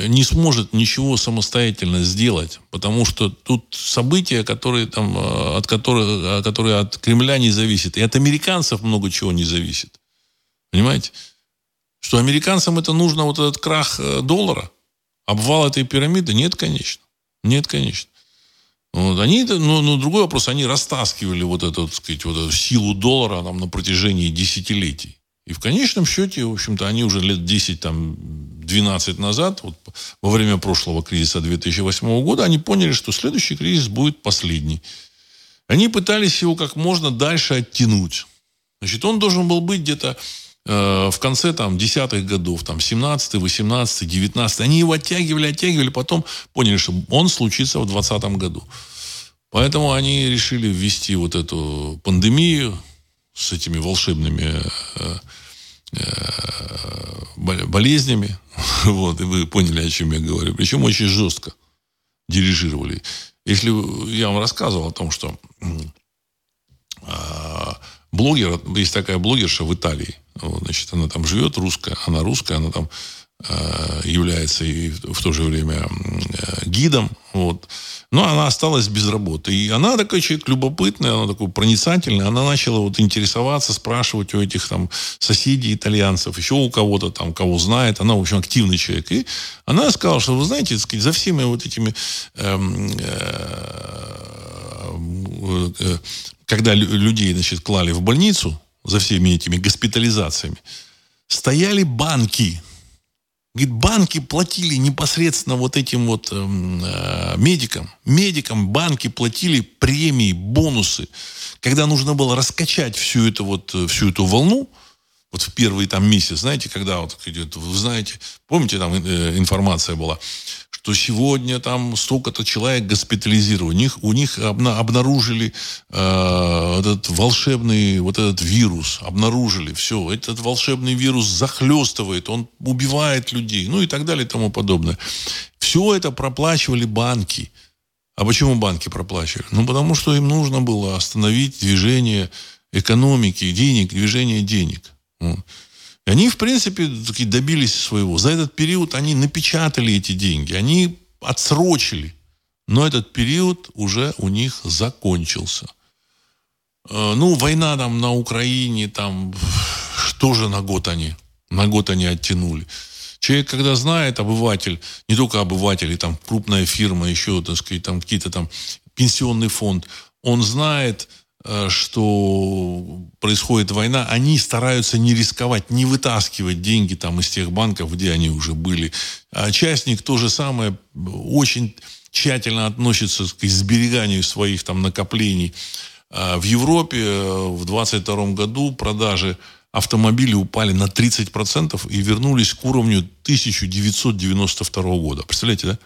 не сможет ничего самостоятельно сделать, потому что тут события, которые, там, э, от которых, которые от Кремля не зависят, и от американцев много чего не зависит. Понимаете? Что американцам это нужно, вот этот крах э, доллара, обвал этой пирамиды? Нет, конечно. Нет, конечно. Вот, они, ну, ну, другой вопрос, они растаскивали вот эту, так сказать, вот эту силу доллара там, на протяжении десятилетий. И в конечном счете, в общем-то, они уже лет 10, там, 12 назад, вот, во время прошлого кризиса 2008 года, они поняли, что следующий кризис будет последний. Они пытались его как можно дальше оттянуть. Значит, он должен был быть где-то в конце там десятых годов, там 17 18 19 они его оттягивали, оттягивали, потом поняли, что он случится в 2020 году. Поэтому они решили ввести вот эту пандемию с этими волшебными э, э, болезнями. *laughs* Вот, и вы поняли, о чем я говорю. Причем очень жестко дирижировали. Если я вам рассказывал о том, что блогер, есть такая блогерша в Италии, вот, значит, она там живет, русская, она русская, она там является и в то же время э, гидом, вот. Но она осталась без работы. И она такой человек любопытный, она такой проницательный. Она начала вот интересоваться, спрашивать у этих там соседей итальянцев, еще у кого-то там, кого знает. Она, в общем, активный человек. И она сказала, что, вы знаете, сказать, за всеми вот этими эм, э, э, когда людей, значит, клали в больницу за всеми этими госпитализациями, стояли банки. Говорит, банки платили непосредственно вот этим вот эм, э, медикам. Медикам банки платили премии, бонусы. Когда нужно было раскачать всю эту вот, э, всю эту волну, вот в первый там месяц, знаете, когда вот идет, вы знаете, помните, там э, информация была, что сегодня там столько-то человек госпитализировано. У них, у них обнаружили э, этот волшебный вот этот вирус. Обнаружили. Все. Этот волшебный вирус захлестывает. Он убивает людей. Ну и так далее и тому подобное. Все это проплачивали банки. А почему банки проплачивали? Ну, потому что им нужно было остановить движение экономики, денег, движение денег. И они, в принципе, таки добились своего. За этот период они напечатали эти деньги, они отсрочили. Но этот период уже у них закончился. Э, ну, война там на Украине, там тоже на год они, на год они оттянули. Человек, когда знает, обыватель, не только обыватель, и там крупная фирма, еще, так сказать, там какие-то там пенсионный фонд, он знает, что происходит война, они стараются не рисковать, не вытаскивать деньги там из тех банков, где они уже были. А частник то же самое, очень тщательно относится к сбереганию своих там накоплений. А в Европе э, в 22 году продажи автомобили упали на 30% и вернулись к уровню 1992 года. Представляете, да?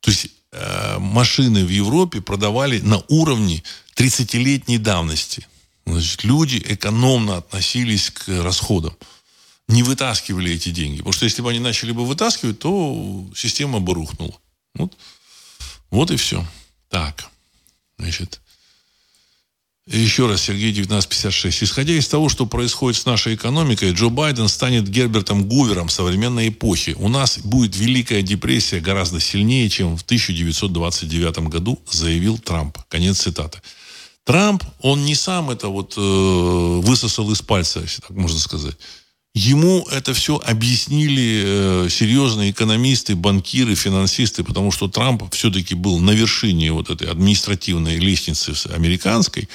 То есть э, машины в Европе продавали на уровне 30-летней давности. Значит, люди экономно относились к расходам. Не вытаскивали эти деньги. Потому что если бы они начали бы вытаскивать, то система бы рухнула. Вот, вот и все. Так, значит, еще раз, Сергей 1956. Исходя из того, что происходит с нашей экономикой, Джо Байден станет Гербертом Гувером современной эпохи. У нас будет Великая депрессия гораздо сильнее, чем в 1929 году, заявил Трамп. Конец цитаты. Трамп, он не сам это вот э, высосал из пальца, если так можно сказать. Ему это все объяснили э, серьезные экономисты, банкиры, финансисты, потому что Трамп все-таки был на вершине вот этой административной лестницы американской,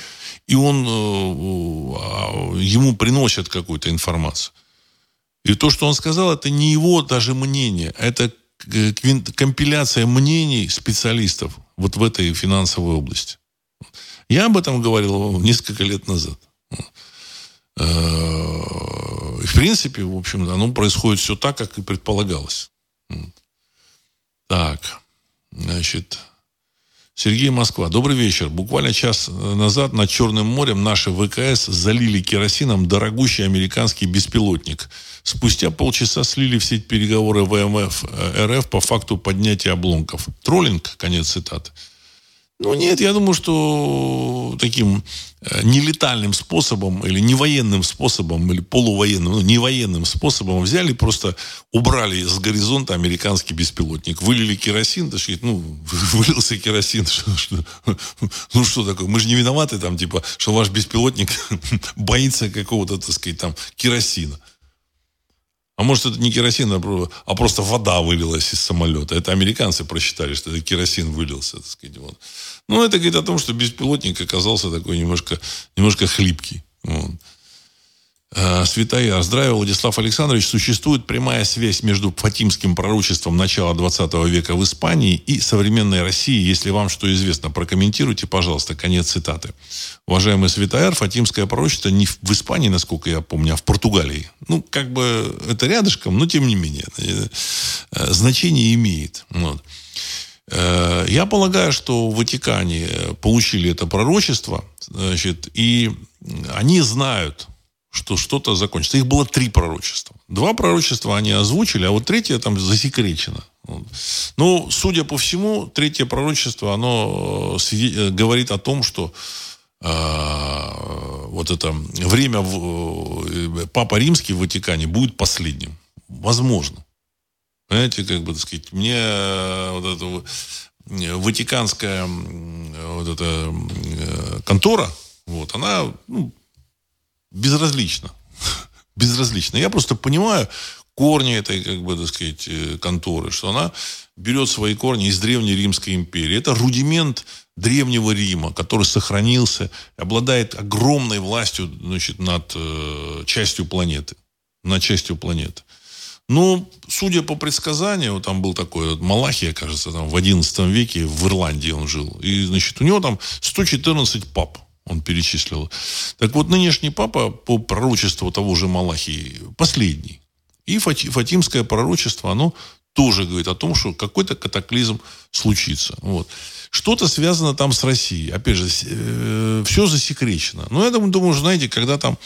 и он, э, а, ему приносят какую-то информацию. И то, что он сказал, это не его даже мнение, это компиляция мнений специалистов вот в этой финансовой области. Я об этом говорил несколько лет назад. Э, в принципе, в общем, оно происходит все так, как и предполагалось. Так, значит, Сергей Москва. Добрый вечер. Буквально час назад над Черным морем наши ВКС залили керосином дорогущий американский беспилотник. Спустя полчаса слили в сеть переговоры ВМФ э, РФ по факту поднятия обломков. Троллинг, конец цитаты. Ну, нет, я думаю, что таким э, нелетальным способом или не военным способом или полувоенным, ну, не военным способом взяли, просто убрали с горизонта американский беспилотник. Вылили керосин, так сказать, ну, *laughs* вылился керосин. *laughs* Что, что, ну, что такое? Мы же не виноваты там, типа, что ваш беспилотник *laughs* боится какого-то, так сказать, там, керосина. А может, это не керосин, а, а просто вода вылилась из самолета. Это американцы просчитали, что это керосин вылился, так сказать. Вот. Ну, это говорит о том, что беспилотник оказался такой немножко, немножко хлипкий. Вот. Э, Святая. Здравия, Владислав Александрович. Существует прямая связь между фатимским пророчеством начала 20 века в Испании и современной России. Если вам что известно, прокомментируйте, пожалуйста. Конец цитаты. Уважаемый Святая, фатимское пророчество не в Испании, насколько я помню, а в Португалии. Ну, как бы это рядышком, но тем не менее. Э, значение имеет. Вот. Э, я полагаю, что в Ватикане получили это пророчество, значит, и они знают, что что-то закончится. Их было три пророчества. Два пророчества они озвучили, а вот третье там засекречено. Ну, судя по всему, третье пророчество, оно э, э, говорит о том, что э, вот это время э, Папа Римский в Ватикане будет последним. Возможно. Понимаете, как бы, так сказать, мне вот эта ватиканская вот эта контора, вот, она ну, безразлично. *laughs* безразлично. Я просто понимаю корни этой, как бы, так сказать, э, конторы, что она берет свои корни из Древней Римской империи. Это рудимент Древнего Рима, который сохранился, обладает огромной властью значит, над э, частью планеты. Над частью планеты. Ну, судя по предсказанию, там был такой вот Малахия, кажется, там в XI веке в Ирландии он жил. И, значит, у него там 114 пап он перечислил. Так вот, нынешний папа по пророчеству того же Малахии последний. И Фатимское пророчество, оно тоже говорит о том, что какой-то катаклизм случится. Вот. Что-то связано там с Россией. Опять же, э, все засекречено. Но я думаю, думаю, знаете, когда там,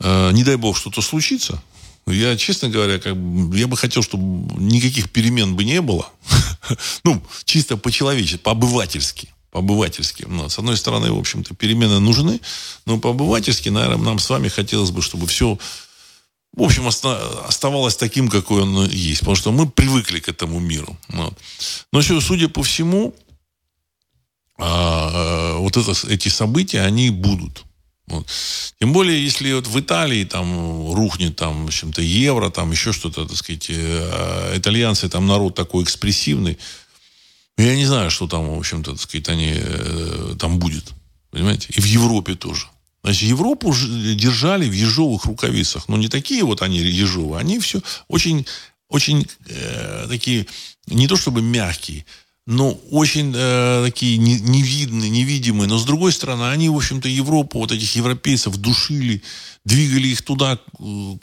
э, не дай бог, что-то случится, я, честно говоря, как бы, я бы хотел, чтобы никаких перемен бы не было. *laughs* ну, чисто по-человечески, по-обывательски по-обывательски. Ну, с одной стороны, в общем-то, перемены нужны, но по-обывательски, наверное, нам с вами хотелось бы, чтобы все, в общем, оставалось таким, какой он есть. Потому что мы привыкли к этому миру. Вот. Но все, судя по всему, а, а, вот это, эти события, они будут. Вот. Тем более, если вот в Италии там рухнет там, в общем-то, евро, там еще что-то, так сказать, э, итальянцы там народ такой экспрессивный, я не знаю, что там, в общем-то, так сказать, они, э, там будет. Понимаете? И в Европе тоже. Значит, Европу держали в ежовых рукавицах. Но не такие вот они ежовые. Они все очень, очень э, такие, не то чтобы мягкие, но очень э, такие не, невидные, невидимые. Но с другой стороны, они, в общем-то, Европу, вот этих европейцев душили, двигали их туда,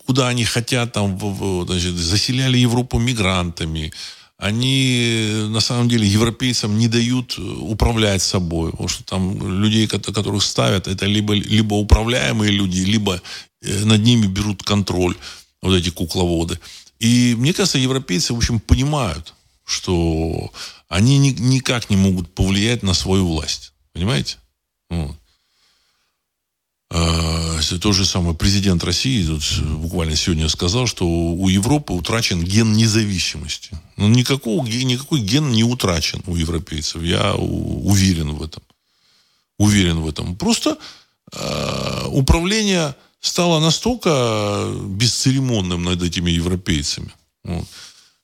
куда они хотят, там, в, в, значит, заселяли Европу мигрантами, они на самом деле европейцам не дают управлять собой. Потому что там людей, которых ставят, это либо, либо управляемые люди, либо э, над ними берут контроль вот эти кукловоды. И мне кажется, европейцы, в общем, понимают, что они ни, никак не могут повлиять на свою власть. Понимаете? Вот. А, тот же самый президент России тут буквально сегодня сказал, что у Европы утрачен ген независимости. Ну, никакого, никакой ген не утрачен у европейцев. Я уверен в этом. Уверен в этом. Просто э, управление стало настолько бесцеремонным над этими европейцами. Вот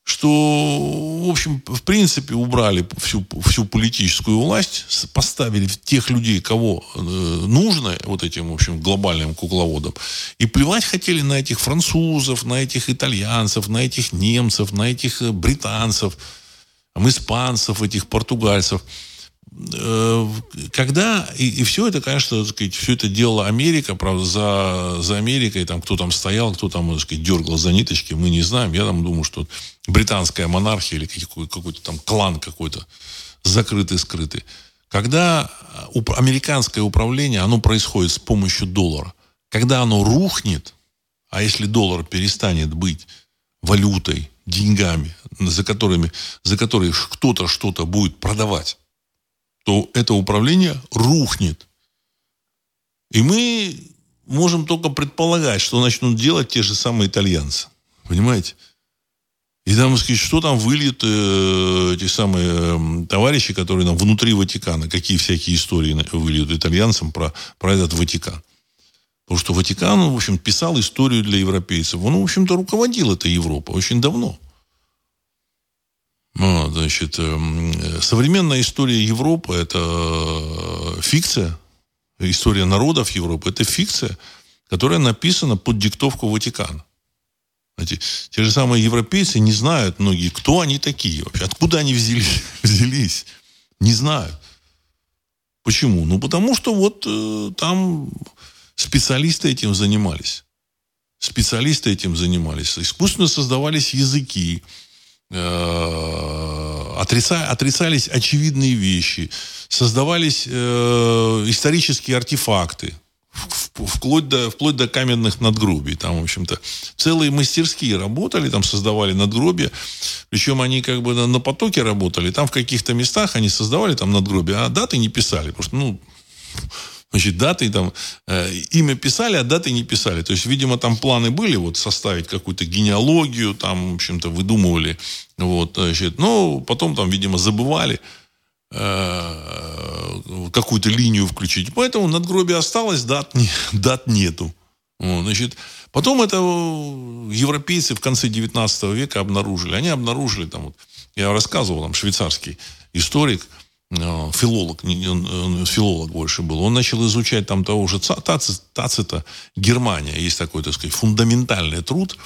что, в общем, в принципе, убрали всю, всю политическую власть, поставили тех людей, кого э, нужно, вот этим, в общем, глобальным кукловодам, и плевать хотели на этих французов, на этих итальянцев, на этих немцев, на этих э, британцев, испанцев, этих португальцев – когда, и, и все это, конечно, так сказать, все это делала Америка, правда, за, за Америкой, там, кто там стоял, кто там, так сказать, дергал за ниточки, мы не знаем. Я там думаю, что британская монархия или какой, какой-то там клан какой-то закрытый, скрытый. Когда американское управление, оно происходит с помощью доллара. Когда оно рухнет, а если доллар перестанет быть валютой, деньгами, за которыми, за которые кто-то что-то будет продавать, то это управление рухнет. И мы можем только предполагать, что начнут делать те же самые итальянцы. Понимаете? И там, сказать, что там выльют э, эти самые э, товарищи, которые там внутри Ватикана, какие всякие истории выльют итальянцам про, про этот Ватикан. Потому что Ватикан, в общем, писал историю для европейцев. Он, в общем-то, руководил этой Европой очень давно. Значит, эм, современная история Европы – это э, фикция. История народов Европы – это фикция, которая написана под диктовку Ватикана. Знаете, те же самые европейцы не знают многие, кто они такие вообще, откуда они *laughs* взялись, не знают. Почему? Ну, потому что вот э, там специалисты этим занимались. Специалисты этим занимались. Искусственно создавались языки, Э, отрица, отрицались очевидные вещи, создавались э, исторические артефакты, вплоть до, вплоть до каменных надгробий. Там, в общем-то, целые мастерские работали, там создавали надгробия. Причем они как бы на, на потоке работали. Там в каких-то местах они создавали там надгробия, а даты не писали. Потому что, ну, Значит, даты там, э, имя писали, а даты не писали. То есть, видимо, там планы были вот составить какую-то генеалогию, там, в общем-то, выдумывали. Вот, значит, но потом там, видимо, забывали э, какую-то линию включить. Поэтому надгробие осталось, дат, не, *laughs* дат нету. Вот, значит, потом это европейцы в конце 19 века обнаружили. Они обнаружили, там, вот, я рассказывал, там, швейцарский историк – Э, филолог, он, филолог больше был, он начал изучать там того же Тацита, Тацита Германия. Есть такой, так сказать, фундаментальный труд,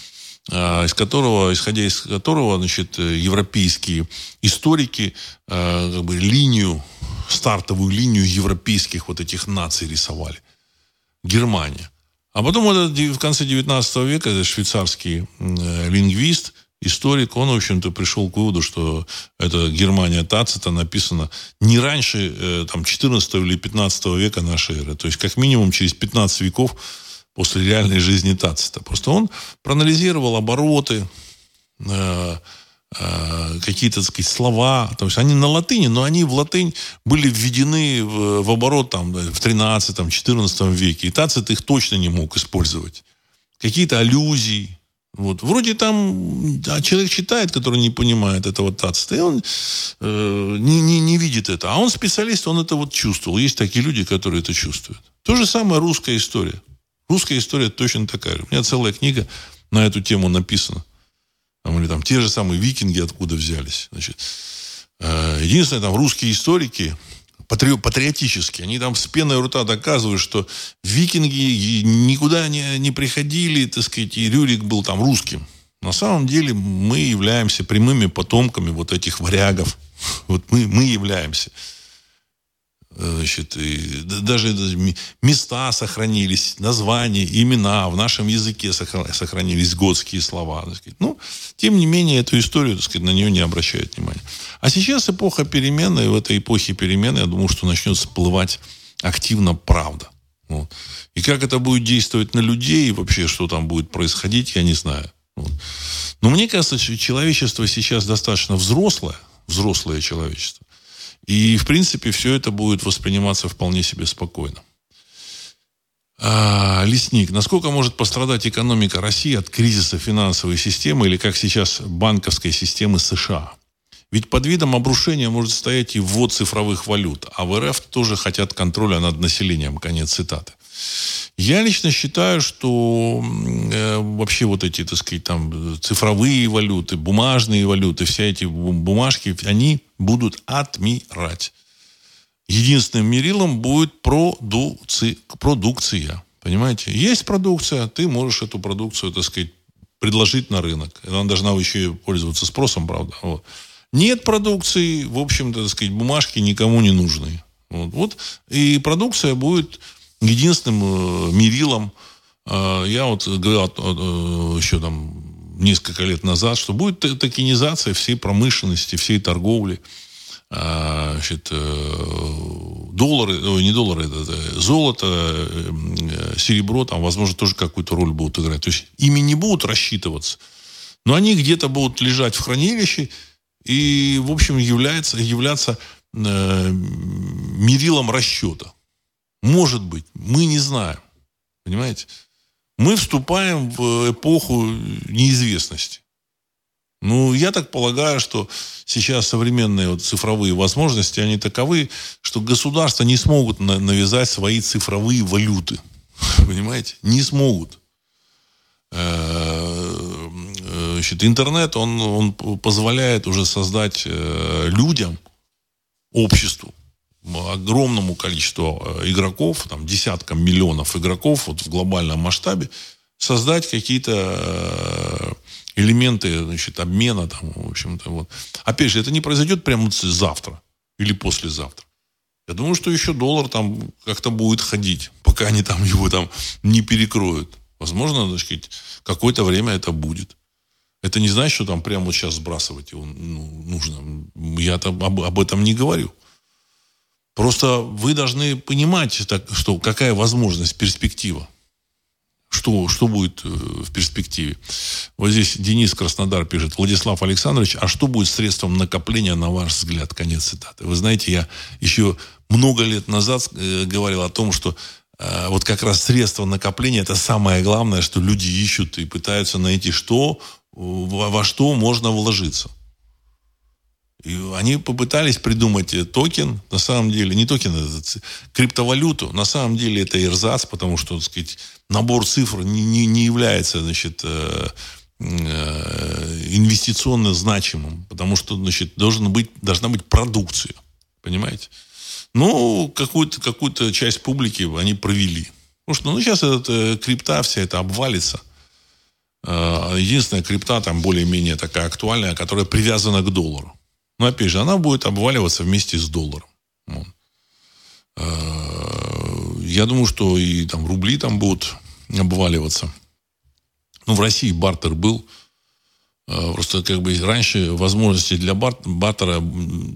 э, из которого, исходя из которого, значит, европейские историки э, как бы, линию, стартовую линию европейских вот этих наций рисовали. Германия. А потом вот в конце 19 века швейцарский лингвист – историк, он, в общем-то, пришел к выводу, что это Германия Тацита написано не раньше э, там, 14 или 15 века нашей эры. То есть, как минимум, через 15 веков после реальной жизни Тацита. Просто он проанализировал обороты, э, э, какие-то, так сказать, слова. То есть, они на латыни, но они в латынь были введены в, в оборот там, в 13-14 веке. И Тацит их точно не мог использовать. Какие-то аллюзии, Вот. Вроде там а человек читает, который не понимает этого тацта, и он э, не, не, не видит это. А он специалист, он это вот чувствовал. Есть такие люди, которые это чувствуют. То же самое русская история. Русская история точно такая У меня целая книга на эту тему написана. Там, или там те же самые викинги откуда взялись. Значит, э, единственное, там русские историки, патри, патриотические, они там с пеной рта доказывают, что викинги никуда не, не приходили, так сказать, и Рюрик был там русским. На самом деле мы являемся прямыми потомками вот этих варягов. *laughs* Вот мы, мы являемся. Значит, и даже места сохранились, названия, имена в нашем языке сохранились готские слова. Так сказать. Ну, тем не менее, эту историю, так сказать, на нее не обращают внимания. А сейчас эпоха перемены, и в этой эпохе перемены, я думаю, что начнет всплывать активно правда. Вот. И как это будет действовать на людей, и вообще, что там будет происходить, я не знаю. Вот. Но мне кажется, что человечество сейчас достаточно взрослое, взрослое человечество, и, в принципе, все это будет восприниматься вполне себе спокойно. А, лесник. Насколько может пострадать экономика России от кризиса финансовой системы или, как сейчас, банковской системы США? Ведь под видом обрушения может стоять и ввод цифровых валют, а в РФ тоже хотят контроля над населением. Конец цитаты. Я лично считаю, что э, вообще вот эти, так сказать, там цифровые валюты, бумажные валюты, все эти бумажки, они будут отмирать. Единственным мерилом будет продукция. продукция. Понимаете? Есть продукция, ты можешь эту продукцию, так сказать, предложить на рынок. Она должна еще и пользоваться спросом, правда. Вот. Нет продукции, в общем-то, так сказать, бумажки никому не нужны. Вот. вот. И продукция будет единственным э, мерилом, э, я вот говорил э, еще там несколько лет назад, что будет токенизация всей промышленности, всей торговли. Значит, доллары, ой, не доллары, это, золото, серебро, там, возможно, тоже какую-то роль будут играть. То есть ими не будут рассчитываться, но они где-то будут лежать в хранилище и, в общем, является, являться э, мерилом расчета. Может быть, мы не знаем. Понимаете? Мы вступаем в эпоху неизвестности. Ну, я так полагаю, что сейчас современные вот цифровые возможности, они таковы, что государства не смогут навязать свои цифровые валюты. *laughs* Понимаете? Не смогут. Э, значит, интернет, он, он позволяет уже создать э, людям, обществу, огромному количеству э, игроков, там, десяткам миллионов игроков вот в глобальном масштабе, создать какие-то э, элементы значит, обмена. Там, в общем-то, вот. Опять же, это не произойдет прямо завтра или послезавтра. Я думаю, что еще доллар там как-то будет ходить, пока они там *laughs* его там не перекроют. Возможно, так сказать, какое-то время это будет. Это не значит, что там прямо вот сейчас сбрасывать его ну, нужно. Я об, об этом не говорю. Просто вы должны понимать, что какая возможность, перспектива. Что, что будет э, в перспективе? Вот здесь Денис Краснодар пишет. Владислав Александрович, а что будет средством накопления, на ваш взгляд? Конец цитаты. Вы знаете, я еще много лет назад э, говорил о том, что э, вот как раз средства накопления это самое главное, что люди ищут и пытаются найти, что, во что можно вложиться. И они попытались придумать э, токен, на самом деле, не токен, а криптовалюту, на самом деле это эрзац, потому что, так сказать, набор цифр не, не, не является, значит, э, э, инвестиционно значимым, потому что, значит, должен быть, должна быть продукция, понимаете? Ну, какую-то какую часть публики они провели. Потому что, ну, сейчас эта крипта вся это обвалится. Единственная крипта там более-менее такая актуальная, которая привязана к доллару. Но опять же, она будет обваливаться вместе с долларом. Э, я думаю, что и там рубли там будут обваливаться. Ну, в России бартер был. Э, просто как бы раньше возможностей для бартера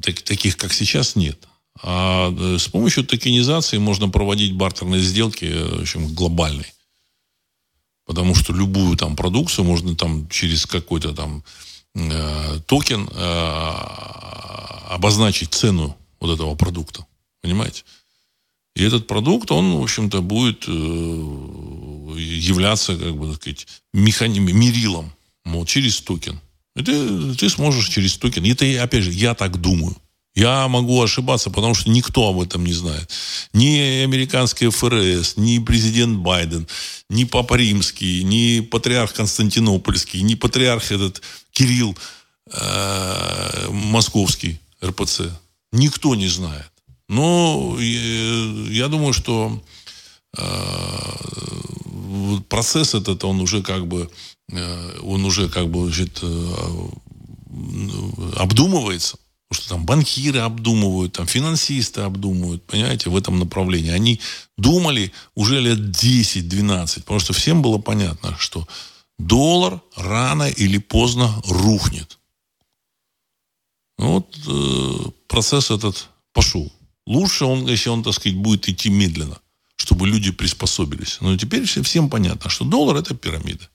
таких, как сейчас, нет. А э, с помощью токенизации можно проводить бартерные сделки, в общем, глобальные. Потому что любую там продукцию можно там через какой-то там токен э, обозначить цену вот этого продукта. Понимаете? И этот продукт, он, в общем-то, будет... Э, являться, как бы, так сказать, механим, мерилом, мол, через токен. И ты, ты сможешь через токен. Это, опять же, я так думаю. Я могу ошибаться, потому что никто об этом не знает. Ни американский ФРС, ни президент Байден, ни Папа Римский, ни патриарх Константинопольский, ни патриарх этот Кирилл э, Московский РПЦ. Никто не знает. Но э, я думаю, что э, процесс этот, он уже как бы, он уже как бы значит, обдумывается. Что там банкиры обдумывают, там финансисты обдумывают, понимаете, в этом направлении. Они думали уже лет 10-12, потому что всем было понятно, что доллар рано или поздно рухнет. Вот э, процесс этот пошел. Лучше он, если он, так сказать, будет идти медленно, чтобы люди приспособились. Но теперь всем понятно, что доллар – это пирамида.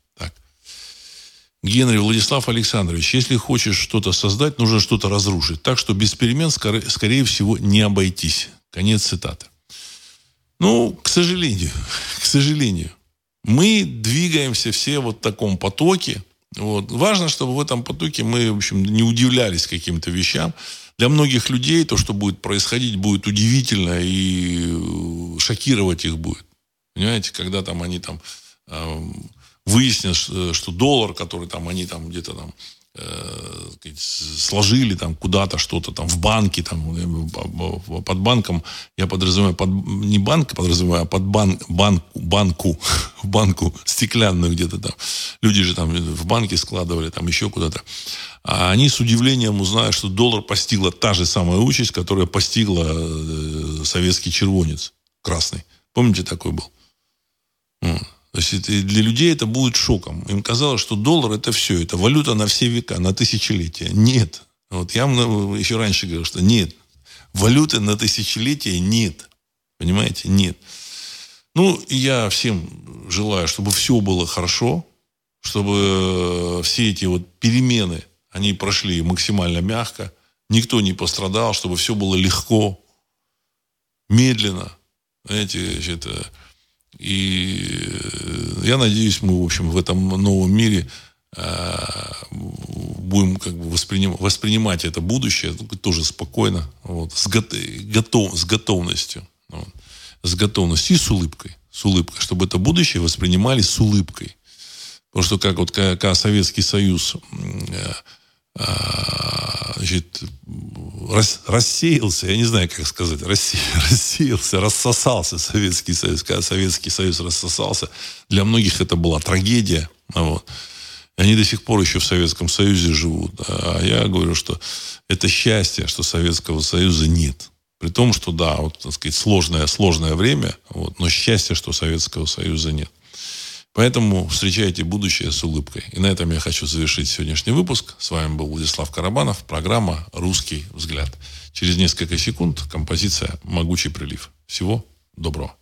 Генри Владислав Александрович, если хочешь что-то создать, нужно что-то разрушить. Так что без перемен, скорее, всего, не обойтись. Конец цитаты. Ну, к сожалению, *laughs* к сожалению, мы двигаемся все вот в таком потоке. Вот. Важно, чтобы в этом потоке мы, в общем, не удивлялись каким-то вещам для многих людей то, что будет происходить, будет удивительно и э, шокировать их будет. Понимаете, когда там они там э, выяснят, что доллар, который там они там где-то там э, сложили там куда-то что-то там в банке там э, под банком я подразумеваю под, не банк подразумеваю а под бан, банк банку *laughs* банку стеклянную где-то там люди же там в банке складывали там еще куда-то а они с удивлением узнают, что доллар постигла та же самая участь, которая постигла э, советский червонец красный. Помните, такой был? То есть для людей это будет шоком. Им казалось, что доллар это все, это валюта на все века, на тысячелетия. Нет. Вот я еще раньше говорил, что нет. Валюты на тысячелетия нет. Понимаете? Нет. Ну, я всем желаю, чтобы все было хорошо, чтобы все эти вот перемены – они прошли максимально мягко. Никто не пострадал, чтобы все было легко, медленно. Знаете, это... И я надеюсь, мы, в общем, в этом новом мире э, будем как бы воспринимать, воспринимать это будущее тоже спокойно, вот, с, готов, с готовностью. Вот, с готовностью и с улыбкой. С улыбкой, чтобы это будущее воспринимали с улыбкой. Потому что как вот когда Советский Союз э, значит, рас, рассеялся, я не знаю, как сказать, рассе, *laughs* рассеялся, рассосался Советский Союз. Когда Советский Союз рассосался, для многих это была трагедия. Вот. И они до сих пор еще в Советском Союзе живут. А я говорю, что это счастье, что Советского Союза нет. При том, что да, вот, так сказать, сложное, сложное время, вот, но счастье, что Советского Союза нет. Поэтому встречайте будущее с улыбкой. И на этом я хочу завершить сегодняшний выпуск. С вами был Владислав Карабанов. Программа «Русский взгляд». Через несколько секунд композиция «Могучий прилив». Всего доброго.